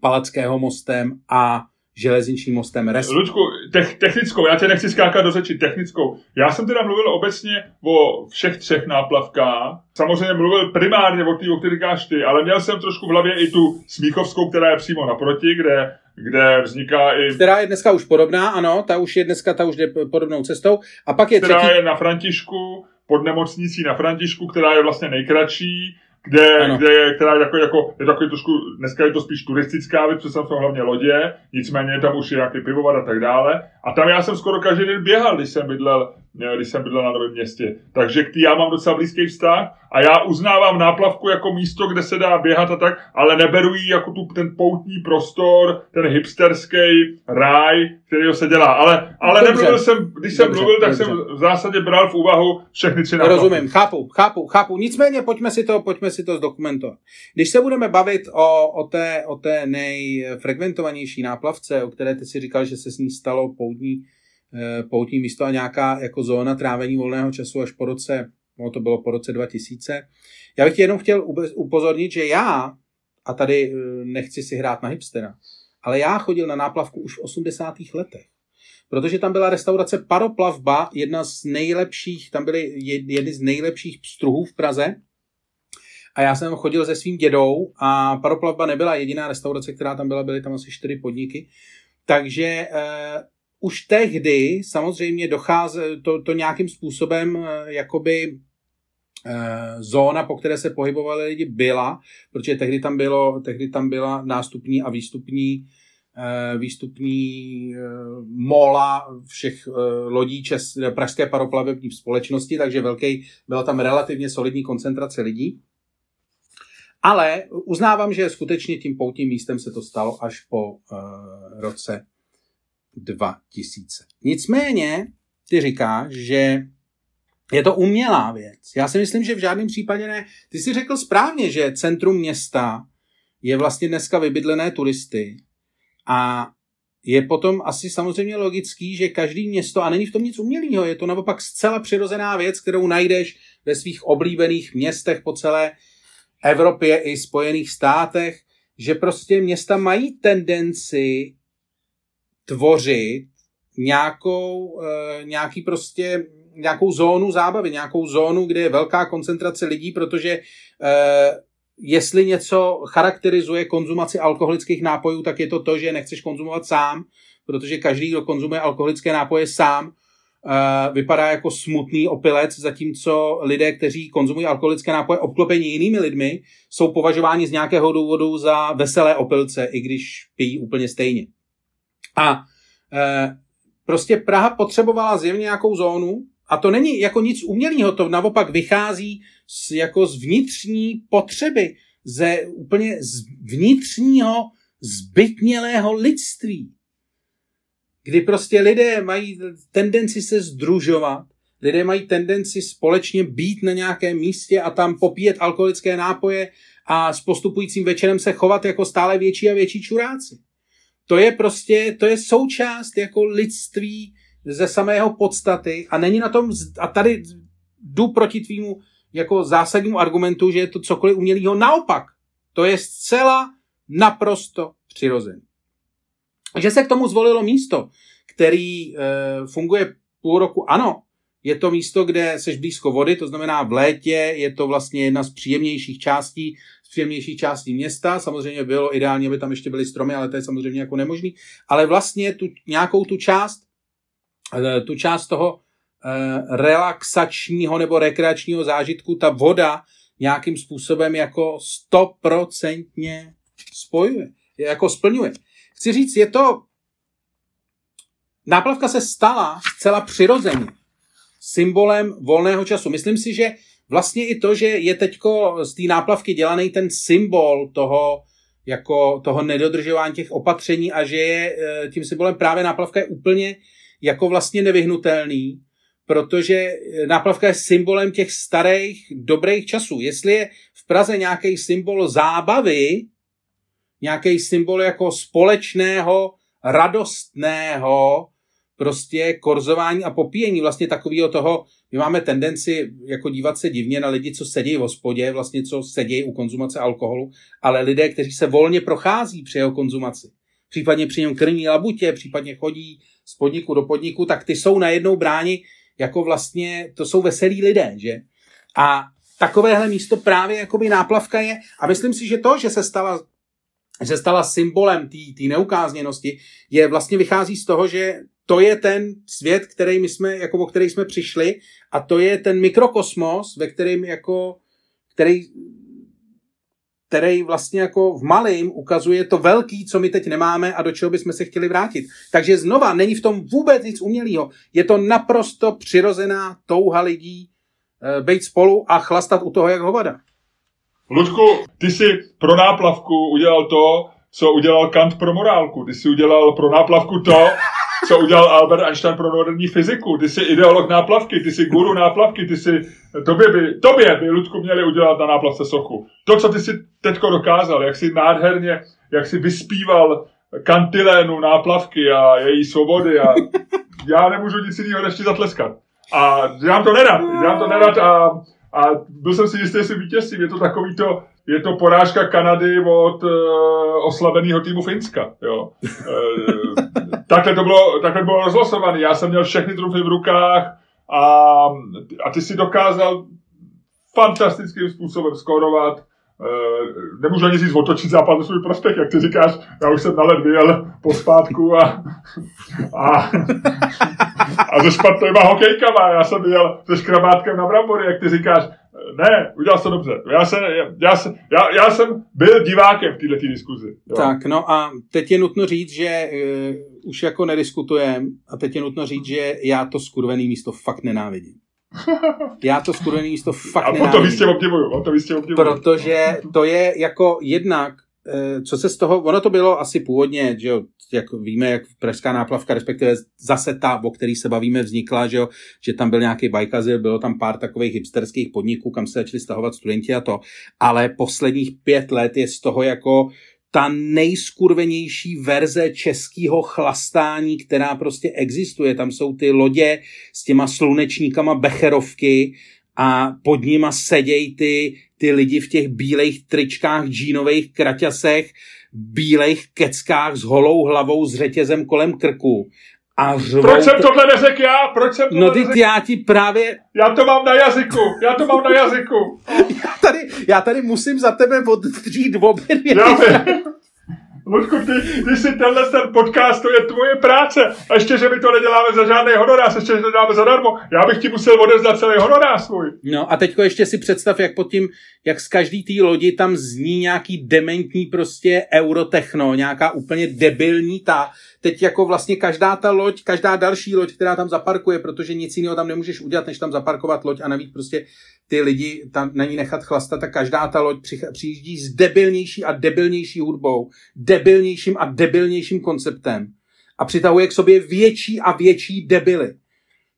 Palackého mostem a železničním mostem Res. Luďku, te- technickou, já tě nechci skákat do řeči, technickou. Já jsem teda mluvil obecně o všech třech náplavkách. Samozřejmě mluvil primárně o té, o které říkáš ty, ale měl jsem trošku v hlavě i tu Smíchovskou, která je přímo naproti, kde, kde vzniká i... Která je dneska už podobná, ano, ta už je dneska, ta už jde podobnou cestou. A pak je která třetí... je na Františku, pod nemocnicí na Františku, která je vlastně nejkratší kde, kde která je, jako, jako, je takový trošku, dneska je to spíš turistická věc, protože jsou hlavně lodě, nicméně tam už je nějaký pivovar a tak dále. A tam já jsem skoro každý den běhal, když jsem bydlel když jsem bydlel na Novém městě. Takže k tý já mám docela blízký vztah a já uznávám náplavku jako místo, kde se dá běhat a tak, ale neberu ji jako tu, ten poutní prostor, ten hipsterský ráj, který se dělá. Ale, ale dobře, nemluvil jsem, když jsem dobře, mluvil, tak dobře. jsem v zásadě bral v úvahu všechny tři náplavky. Rozumím, chápu, chápu, chápu. Nicméně pojďme si to, pojďme si to zdokumentovat. Když se budeme bavit o, o, té, o té nejfrekventovanější náplavce, o které ty si říkal, že se s ní stalo poutní poutní místo a nějaká jako zóna trávení volného času až po roce, no to bylo po roce 2000. Já bych tě jenom chtěl upozornit, že já, a tady eh, nechci si hrát na hipstera, ale já chodil na náplavku už v 80. letech. Protože tam byla restaurace Paroplavba, jedna z nejlepších, tam byly jedny z nejlepších struhů v Praze. A já jsem chodil se svým dědou a Paroplavba nebyla jediná restaurace, která tam byla, byly tam asi čtyři podniky. Takže eh, už tehdy samozřejmě dochází to, to nějakým způsobem eh, jakoby eh, zóna, po které se pohybovali lidi, byla, protože tehdy tam, bylo, tehdy tam byla nástupní a výstupní eh, výstupní mola všech lodí Čes, pražské paroplavební společnosti, takže velký, byla tam relativně solidní koncentrace lidí. Ale uznávám, že skutečně tím poutním místem se to stalo až po roce 2000. Nicméně, ty říkáš, že je to umělá věc. Já si myslím, že v žádném případě ne. Ty jsi řekl správně, že centrum města je vlastně dneska vybydlené turisty a je potom asi samozřejmě logický, že každý město, a není v tom nic umělého, je to naopak zcela přirozená věc, kterou najdeš ve svých oblíbených městech po celé Evropě i Spojených státech, že prostě města mají tendenci tvořit nějakou, e, nějaký prostě, nějakou zónu zábavy, nějakou zónu, kde je velká koncentrace lidí, protože e, jestli něco charakterizuje konzumaci alkoholických nápojů, tak je to to, že nechceš konzumovat sám, protože každý, kdo konzumuje alkoholické nápoje sám, Uh, vypadá jako smutný opilec, zatímco lidé, kteří konzumují alkoholické nápoje obklopení jinými lidmi, jsou považováni z nějakého důvodu za veselé opilce, i když pijí úplně stejně. A e, prostě Praha potřebovala zjevně nějakou zónu, a to není jako nic umělého, to naopak vychází z, jako z vnitřní potřeby, ze úplně z vnitřního zbytnělého lidství, kdy prostě lidé mají tendenci se združovat, lidé mají tendenci společně být na nějakém místě a tam popíjet alkoholické nápoje a s postupujícím večerem se chovat jako stále větší a větší čuráci to je prostě, to je součást jako lidství ze samého podstaty a není na tom, a tady jdu proti tvýmu jako zásadnímu argumentu, že je to cokoliv umělého. Naopak, to je zcela naprosto přirozený. Že se k tomu zvolilo místo, který e, funguje půl roku, ano, je to místo, kde seš blízko vody, to znamená v létě je to vlastně jedna z příjemnějších částí, z příjemnějších částí města. Samozřejmě bylo ideálně, aby tam ještě byly stromy, ale to je samozřejmě jako nemožný. Ale vlastně tu, nějakou tu část, eh, tu část toho eh, relaxačního nebo rekreačního zážitku, ta voda nějakým způsobem jako stoprocentně spojuje, jako splňuje. Chci říct, je to Náplavka se stala zcela přirozeně symbolem volného času. Myslím si, že vlastně i to, že je teďko z té náplavky dělaný ten symbol toho, jako toho nedodržování těch opatření a že je e, tím symbolem právě náplavka je úplně jako vlastně nevyhnutelný, protože náplavka je symbolem těch starých dobrých časů. Jestli je v Praze nějaký symbol zábavy, nějaký symbol jako společného, radostného, prostě korzování a popíjení vlastně takového toho, my máme tendenci jako dívat se divně na lidi, co sedí v hospodě, vlastně co sedí u konzumace alkoholu, ale lidé, kteří se volně prochází při jeho konzumaci, případně při něm krmí labutě, případně chodí z podniku do podniku, tak ty jsou najednou bráni jako vlastně, to jsou veselí lidé, že? A takovéhle místo právě jakoby náplavka je a myslím si, že to, že se stala že stala symbolem té neukázněnosti, je vlastně vychází z toho, že to je ten svět, který my jsme, jako o který jsme přišli a to je ten mikrokosmos, ve kterým jako, který, který vlastně jako v malým ukazuje to velký, co my teď nemáme a do čeho bychom se chtěli vrátit. Takže znova, není v tom vůbec nic umělého. Je to naprosto přirozená touha lidí e, být spolu a chlastat u toho jak hovada. Ludku, ty si pro náplavku udělal to, co udělal Kant pro morálku. Ty si udělal pro náplavku to, co udělal Albert Einstein pro moderní fyziku. Ty jsi ideolog náplavky, ty jsi guru náplavky, ty jsi, tobě by, tobě by, Ludku, měli udělat na náplavce sochu. To, co ty si teďko dokázal, jak jsi nádherně, jak jsi vyspíval kantilénu náplavky a její svobody a já nemůžu nic jiného než ti zatleskat. A dělám to nerad, dělám to nerad a, a byl jsem si jistý, že si vítězím. Je to takový to, je to porážka Kanady od uh, oslabeného týmu Finska. Jo. Uh, takhle, to bylo, takhle to bylo rozlosované. Já jsem měl všechny trufy v rukách a, a ty si dokázal fantastickým způsobem skórovat. Uh, nemůžu ani říct otočit západ svůj prospěch, jak ty říkáš, já už jsem na led vyjel po spátku a, a, a se špatnýma hokejkama, já jsem vyjel se škrabátkem na brambory, jak ty říkáš, ne, udělal to dobře. Já, se, já, já, já jsem byl divákem v této diskuzi. Jo. Tak, no a teď je nutno říct, že uh, už jako nediskutujem a teď je nutno říct, že já to skurvený místo fakt nenávidím. Já to skurvený místo fakt a nenávidím. To místě obdivuju, to místě obdivuju. Protože to je jako jednak Eh, co se z toho, ono to bylo asi původně, že jo, jak víme, jak pražská náplavka, respektive zase ta, o který se bavíme, vznikla, že jo, že tam byl nějaký bajkazil, bylo tam pár takových hipsterských podniků, kam se začali stahovat studenti a to, ale posledních pět let je z toho jako ta nejskurvenější verze českého chlastání, která prostě existuje. Tam jsou ty lodě s těma slunečníkama Becherovky, a pod nima sedějí ty, ty lidi v těch bílejch tričkách, džínových kraťasech, bílejch keckách s holou hlavou s řetězem kolem krku. A řvou... Proč jsem tohle neřekl já? Proč jsem tohle No ty neřekl? já ti právě... Já to mám na jazyku, já to mám na jazyku. já, tady, já tady musím za tebe odstřít obě dvě. Ludku, ty, ty si tenhle ten podcast, to je tvoje práce. A ještě, že my to neděláme za žádný honorář, ještě, že to děláme zadarmo. Já bych ti musel odezdat celý honorář svůj. No a teďko ještě si představ, jak pod tím, jak z každý té lodi tam zní nějaký dementní prostě eurotechno, nějaká úplně debilní ta. Teď jako vlastně každá ta loď, každá další loď, která tam zaparkuje, protože nic jiného tam nemůžeš udělat, než tam zaparkovat loď a navíc prostě ty lidi tam na ní nechat chlastat a každá ta loď přijíždí s debilnější a debilnější hudbou, debilnějším a debilnějším konceptem a přitahuje k sobě větší a větší debily.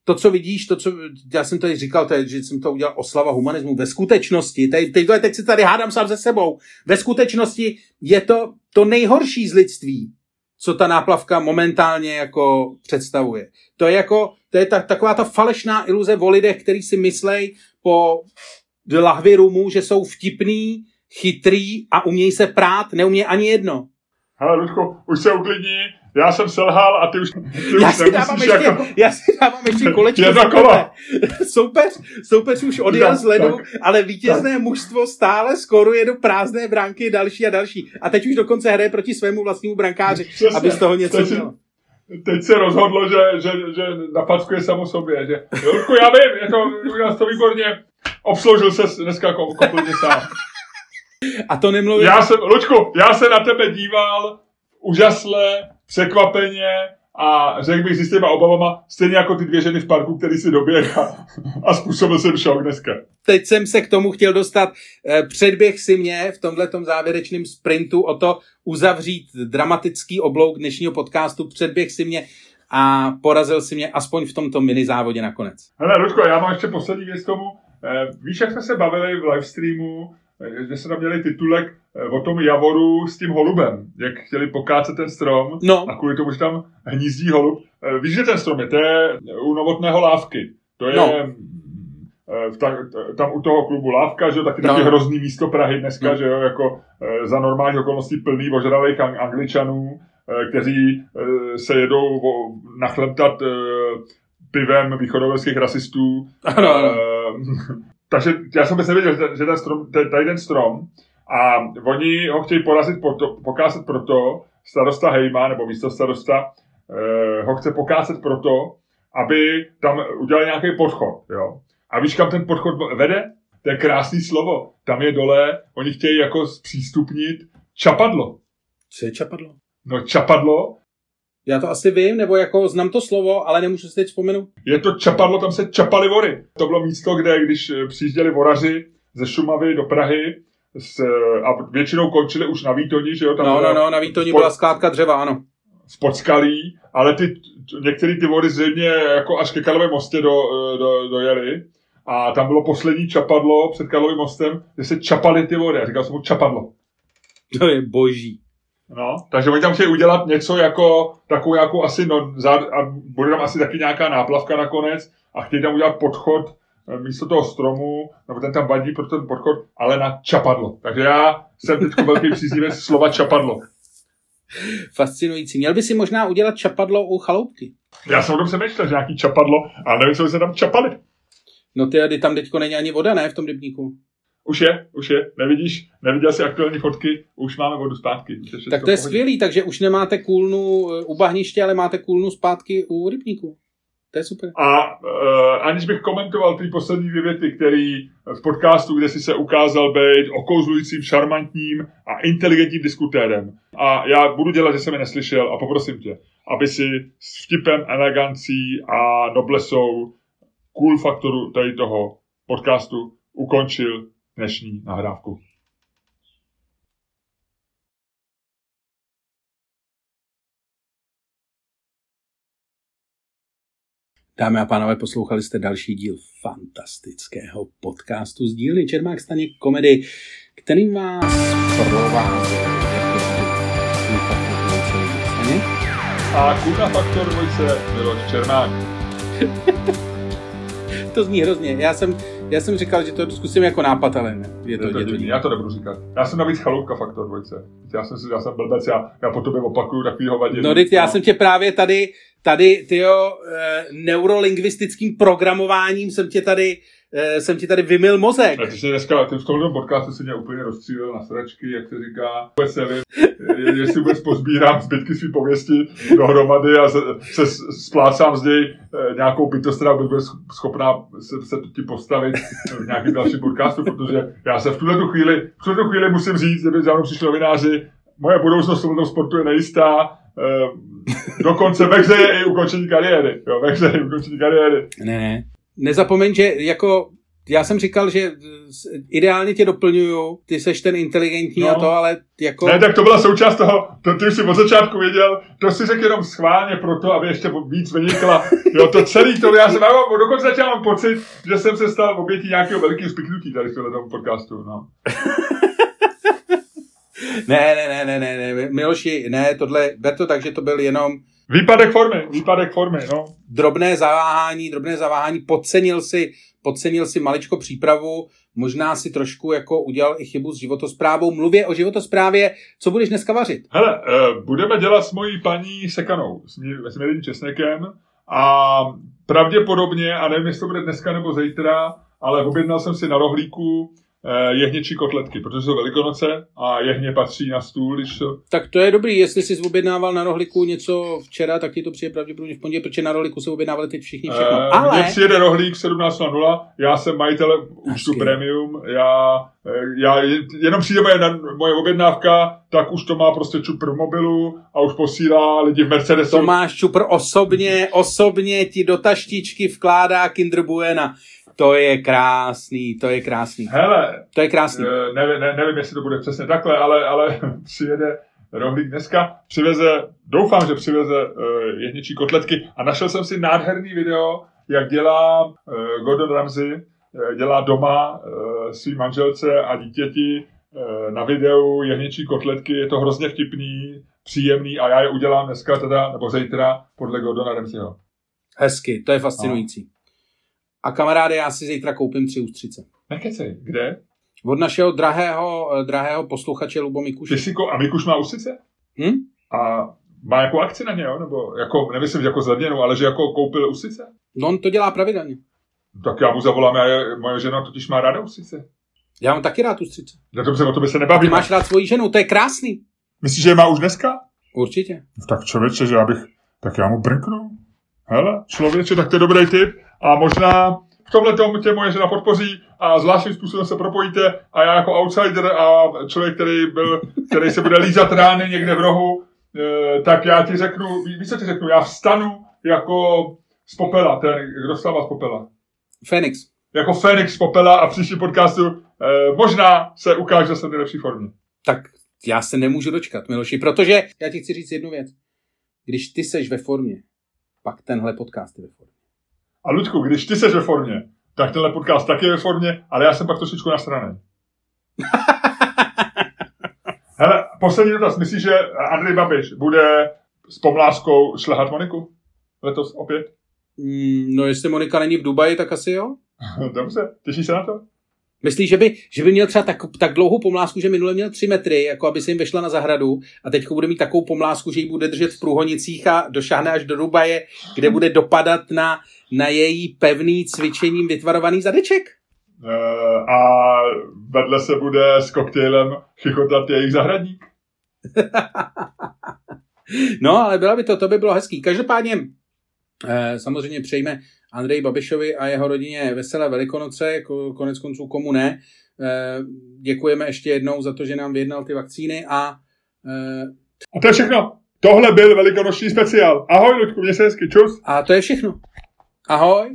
To, co vidíš, to, co já jsem tady říkal, to je, že jsem to udělal oslava humanismu. Ve skutečnosti, teď, teď, teď se tady hádám sám se sebou, ve skutečnosti je to to nejhorší z lidství, co ta náplavka momentálně jako představuje. To je jako, to je ta, taková ta falešná iluze o lidech, který si myslej po lahvi rumu, že jsou vtipný, chytrý a umějí se prát, neumějí ani jedno. Hele, Ludko, už se uklidni, já jsem selhal a ty už, ty já, už si dávám ještě, jako... já si dávám ještě kolečko. Jedno kolo. Soupeř, soupeř už odjel Tak, z ledu, tak, ale vítězné mužstvo stále skoruje do prázdné bránky další a další. A teď už dokonce hraje proti svému vlastnímu brankáři, Přesně. aby z toho něco Teď si- měl. Teď se rozhodlo, že, že, že napackuje samo sobě, že Ludku, já vím, je to, udělal to výborně, obsloužil se dneska kom- kompletně sám. A to nemluvím. Já jsem, Luďku, já se na tebe díval úžasle, překvapeně a řekl bych si s těma obavama, stejně jako ty dvě ženy v parku, který si doběh a, a způsobil jsem šok dneska. teď jsem se k tomu chtěl dostat. Eh, Předběh si mě v tomhle závěrečném sprintu o to uzavřít dramatický oblouk dnešního podcastu. Předběh si mě a porazil si mě aspoň v tomto mini závodě nakonec. Hele, Ludko, já mám ještě poslední věc k tomu. Eh, víš, jak jsme se bavili v livestreamu, že se tam měli titulek eh, o tom Javoru s tím holubem, jak chtěli pokácet ten strom No, a kvůli tomu, že tam hnízdí holub. Eh, Víš, že ten strom je? To je u novotného lávky. To je No. eh, v ta, tam u toho klubu Lávka, že jo, taky, No. taky hrozný místo Prahy dneska, No. že jo, jako eh, za normálních okolností plný ožralých ang- angličanů, eh, kteří eh, se jedou nachleptat eh, pivem východoevropských rasistů. ano, ano. Takže já jsem vůbec nevěděl, že, že ten strom, ten- tady ten strom a oni ho chtějí porazit, proto, pokázat proto, starosta Hejma, nebo místo starosta, eh, ho chce pokázat proto, aby tam udělal nějaký podchod, jo. A víš, kam ten podchod vede? To je krásný slovo. Tam je dole, oni chtějí jako zpřístupnit čapadlo. Co je čapadlo? No čapadlo, Já to asi vím, nebo jako znám to slovo, ale nemůžu si teď vzpomenout. je to čapadlo, tam se čapaly vory. To bylo místo, kde když eh, přijížděli voraři ze Šumavy do Prahy s, a většinou končili už na Výtoni, že jo, tam No, no, no, na Vítoni pod- byla skládka dřeva, ano. v Podskalí, ale ty, některé ty vody zřejmě jako až ke Karlově mostě do, eh, do, dojeli. A tam bylo poslední čapadlo před Karlovým mostem, kde se čapaly ty vody. A říkal jsem mu čapadlo. To je boží. No, takže oni tam chtějí udělat něco jako takovou nějakou asi, no, za, a bude tam asi taky nějaká náplavka nakonec a chtějí tam udělat podchod eh, místo toho stromu, nebo ten tam vadí pro ten podchod, ale na čapadlo. Takže já jsem teď velký příznivec slova čapadlo. Fascinující. Měl by si možná udělat čapadlo u chaloupky. Já jsem o tom přemýšlel, že nějaký čapadlo, ale nevím, co by se tam čapali. No ty, ty tam teďko není ani voda, ne, v tom rybníku. Už je, už je, nevidíš, neviděl jsi aktuální fotky, už máme vodu zpátky. Tak to je skvělý, takže už nemáte kůlnu eh, u bahniště, ale máte kůlnu zpátky u rybníku. To je super. A uh, aniž bych komentoval ty poslední dvě věty, který v podcastu, kde si se ukázal být okouzlujícím, šarmantním a inteligentním diskutérem. A já budu dělat, že jsem je neslyšel a poprosím tě, aby si s vtipem, elegancí a noblesou cool faktoru tady toho podcastu ukončil dnešní nahrávku. Dámy a pánové, poslouchali jste další díl fantastického podcastu z dílny Čermák Staněk komedy, kterým vás provázel Staněk. A cool na faktor dvojce Miloš Černák. To zní hrozně. Já jsem, já jsem říkal, že to zkusím jako nápad, ale ne. Je Je to, to je to divný, já to nebudu říkat. Já jsem navíc chaloupka faktor dvojce. Já jsem, si, já jsem blbec, já, já po tobě opakuju takovýho vadě. No, teď já jsem tě právě tady, tady, tyjo, e, neurolingvistickým programováním jsem tě tady, e, jsem ti tady vymil mozek. Ty jsi dneska, ty v tomhle podcastu si mě úplně rozstřílel na sračky, jak se říká. Vůbec nevím, je- jestli vůbec pozbírám zbytky své pověsti dohromady a se, se splácám z něj eh, nějakou bytost, která bude schopná se, se ti postavit v nějakém dalším podcastu, protože já se v tuhle tu chvíli, v tuhle tu chvíli musím říct, kdyby za mnou přišli novináři, moje budoucnost v tomto sportu je nejistá, eh, dokonce ve hře je i ukončení kariéry. Jo, ve hře je i ukončení kariéry. Ne, ne. Nezapomeň, že jako já jsem říkal, že ideálně tě doplňuju, ty seš ten inteligentní No. a to, ale jako... Ne, tak to byla součást toho, to ty už si od začátku věděl, to si řekl jenom schválně proto, aby ještě víc vynikla. Jo, to celý to, já jsem, já mám, dokonce začal mám pocit, že jsem se stal obětí nějakého velkého spiknutí tady v tomhle podcastu, no. ne, ne, ne, ne, ne, ne, Miloši, ne, tohle, ber to tak, že to byl jenom Výpadek formy, výpadek formy, no. drobné zaváhání, drobné zaváhání, podcenil si, podcenil si maličko přípravu, možná si trošku jako udělal i chybu s životosprávou. Mluvě o životosprávě, co budeš dneska vařit? Hele, uh, budeme dělat s mojí paní Sekanou, s, Milým Česnekem a pravděpodobně, a nevím, jestli to bude dneska nebo zítra, ale objednal jsem si na rohlíku eh, jehněčí kotletky, protože jsou velikonoce a jehně patří na stůl, když to... Tak to je dobrý, jestli jsi objednával na rohlíku něco včera, tak ti to přijde pravděpodobně v pondělí, protože na rohlíku se objednávali teď všichni všechno. Eh, Ale Mně přijede rohlík 17.00, já jsem majitel účtu premium, já, eh, já jenom přijde moje, moje objednávka, tak už to má prostě čupr v mobilu a už posílá lidi v Mercedesu. Tomáš Čupr osobně, osobně ti do taštičky vkládá Kinder Buena. To je krásný, to je krásný. Hele, To je krásný. Eh, ne, ne, nevím, jestli to bude přesně takhle, ale, ale přijede rohlík dneska, přiveze, doufám, že přiveze uh, jehněčí kotletky a našel jsem si nádherný video, jak dělá uh, Gordon Ramsay, uh, dělá doma uh, svý manželce a dítěti uh, na videu jehněčí kotletky, je to hrozně vtipný, příjemný a já je udělám dneska teda, nebo zítra podle Gordona Ramsayho. Hezky, to je fascinující. A kamaráde, já si zítra koupím tři ústřice. Nekecej, kde? Od našeho drahého, eh, drahého posluchače Lubo Mikuše. Ty si ko- a Mikuš má usice? Hm? A má jako akci na ně, jo? Nebo jako, nemyslím, že jako zlevněnou, ale že jako koupil usice? No on to dělá pravidelně. Tak já mu zavolám, já je, moje žena totiž má ráda usice. Já mám taky rád ústřice. No dobře, o to by se Ty nebavíme. máš rád svoji ženu, to je krásný. Myslíš, že je má už dneska? Určitě. Tak člověče, že já bych, tak já mu brnknu. Hele, člověče, tak to je dobrý tip. A možná v tomhle tomu tě moje žena podpoří a zvláštním způsobem se propojíte a já jako outsider a člověk, který, byl, který se bude lízat rány někde v rohu, eh, tak já ti řeknu, ví- víš, co ti řeknu, já vstanu jako z popela, ten, kdo stává z popela. Fénix. Jako Fénix z popela a v příštím podcastu eh, možná se ukáže, že jsem v nejlepší formě. Tak já se nemůžu dočkat, Miloši, protože já ti chci říct jednu věc. Když ty seš ve formě, pak tenhle podcast je ve formě. A Ludku, když ty seš ve formě, tak tenhle podcast taky je ve formě, ale já jsem pak trošičku nasranej. Hele, poslední dotaz. Myslíš, že Andrej Babiš bude s pomláskou šlehat Moniku? Letos opět? Mm, no jestli Monika není v Dubaji, tak asi jo. Dobře, těšíš se na to? Myslíš, že by, že by měl třeba tak, tak dlouhou pomlásku, že minule měl 3 metry, jako aby se jim vešla na zahradu a teď bude mít takovou pomlásku, že ji bude držet v průhonicích a došáhne až do Dubaje, kde bude dopadat na, na její pevný cvičením vytvarovaný zadeček? E, a vedle se bude s koktejlem chichotat jejich zahradník? No, ale byla by to, to by bylo hezký. Každopádně eh, samozřejmě přejme Andreji Babišovi a jeho rodině veselé velikonoce, ko- konec konců komu ne. Eh, děkujeme ještě jednou za to, že nám vyjednal ty vakcíny a eh, A to je všechno. Tohle byl velikonoční speciál. Ahoj, Ludku, mě se hezky. Čus. A to je všechno. Ahoj.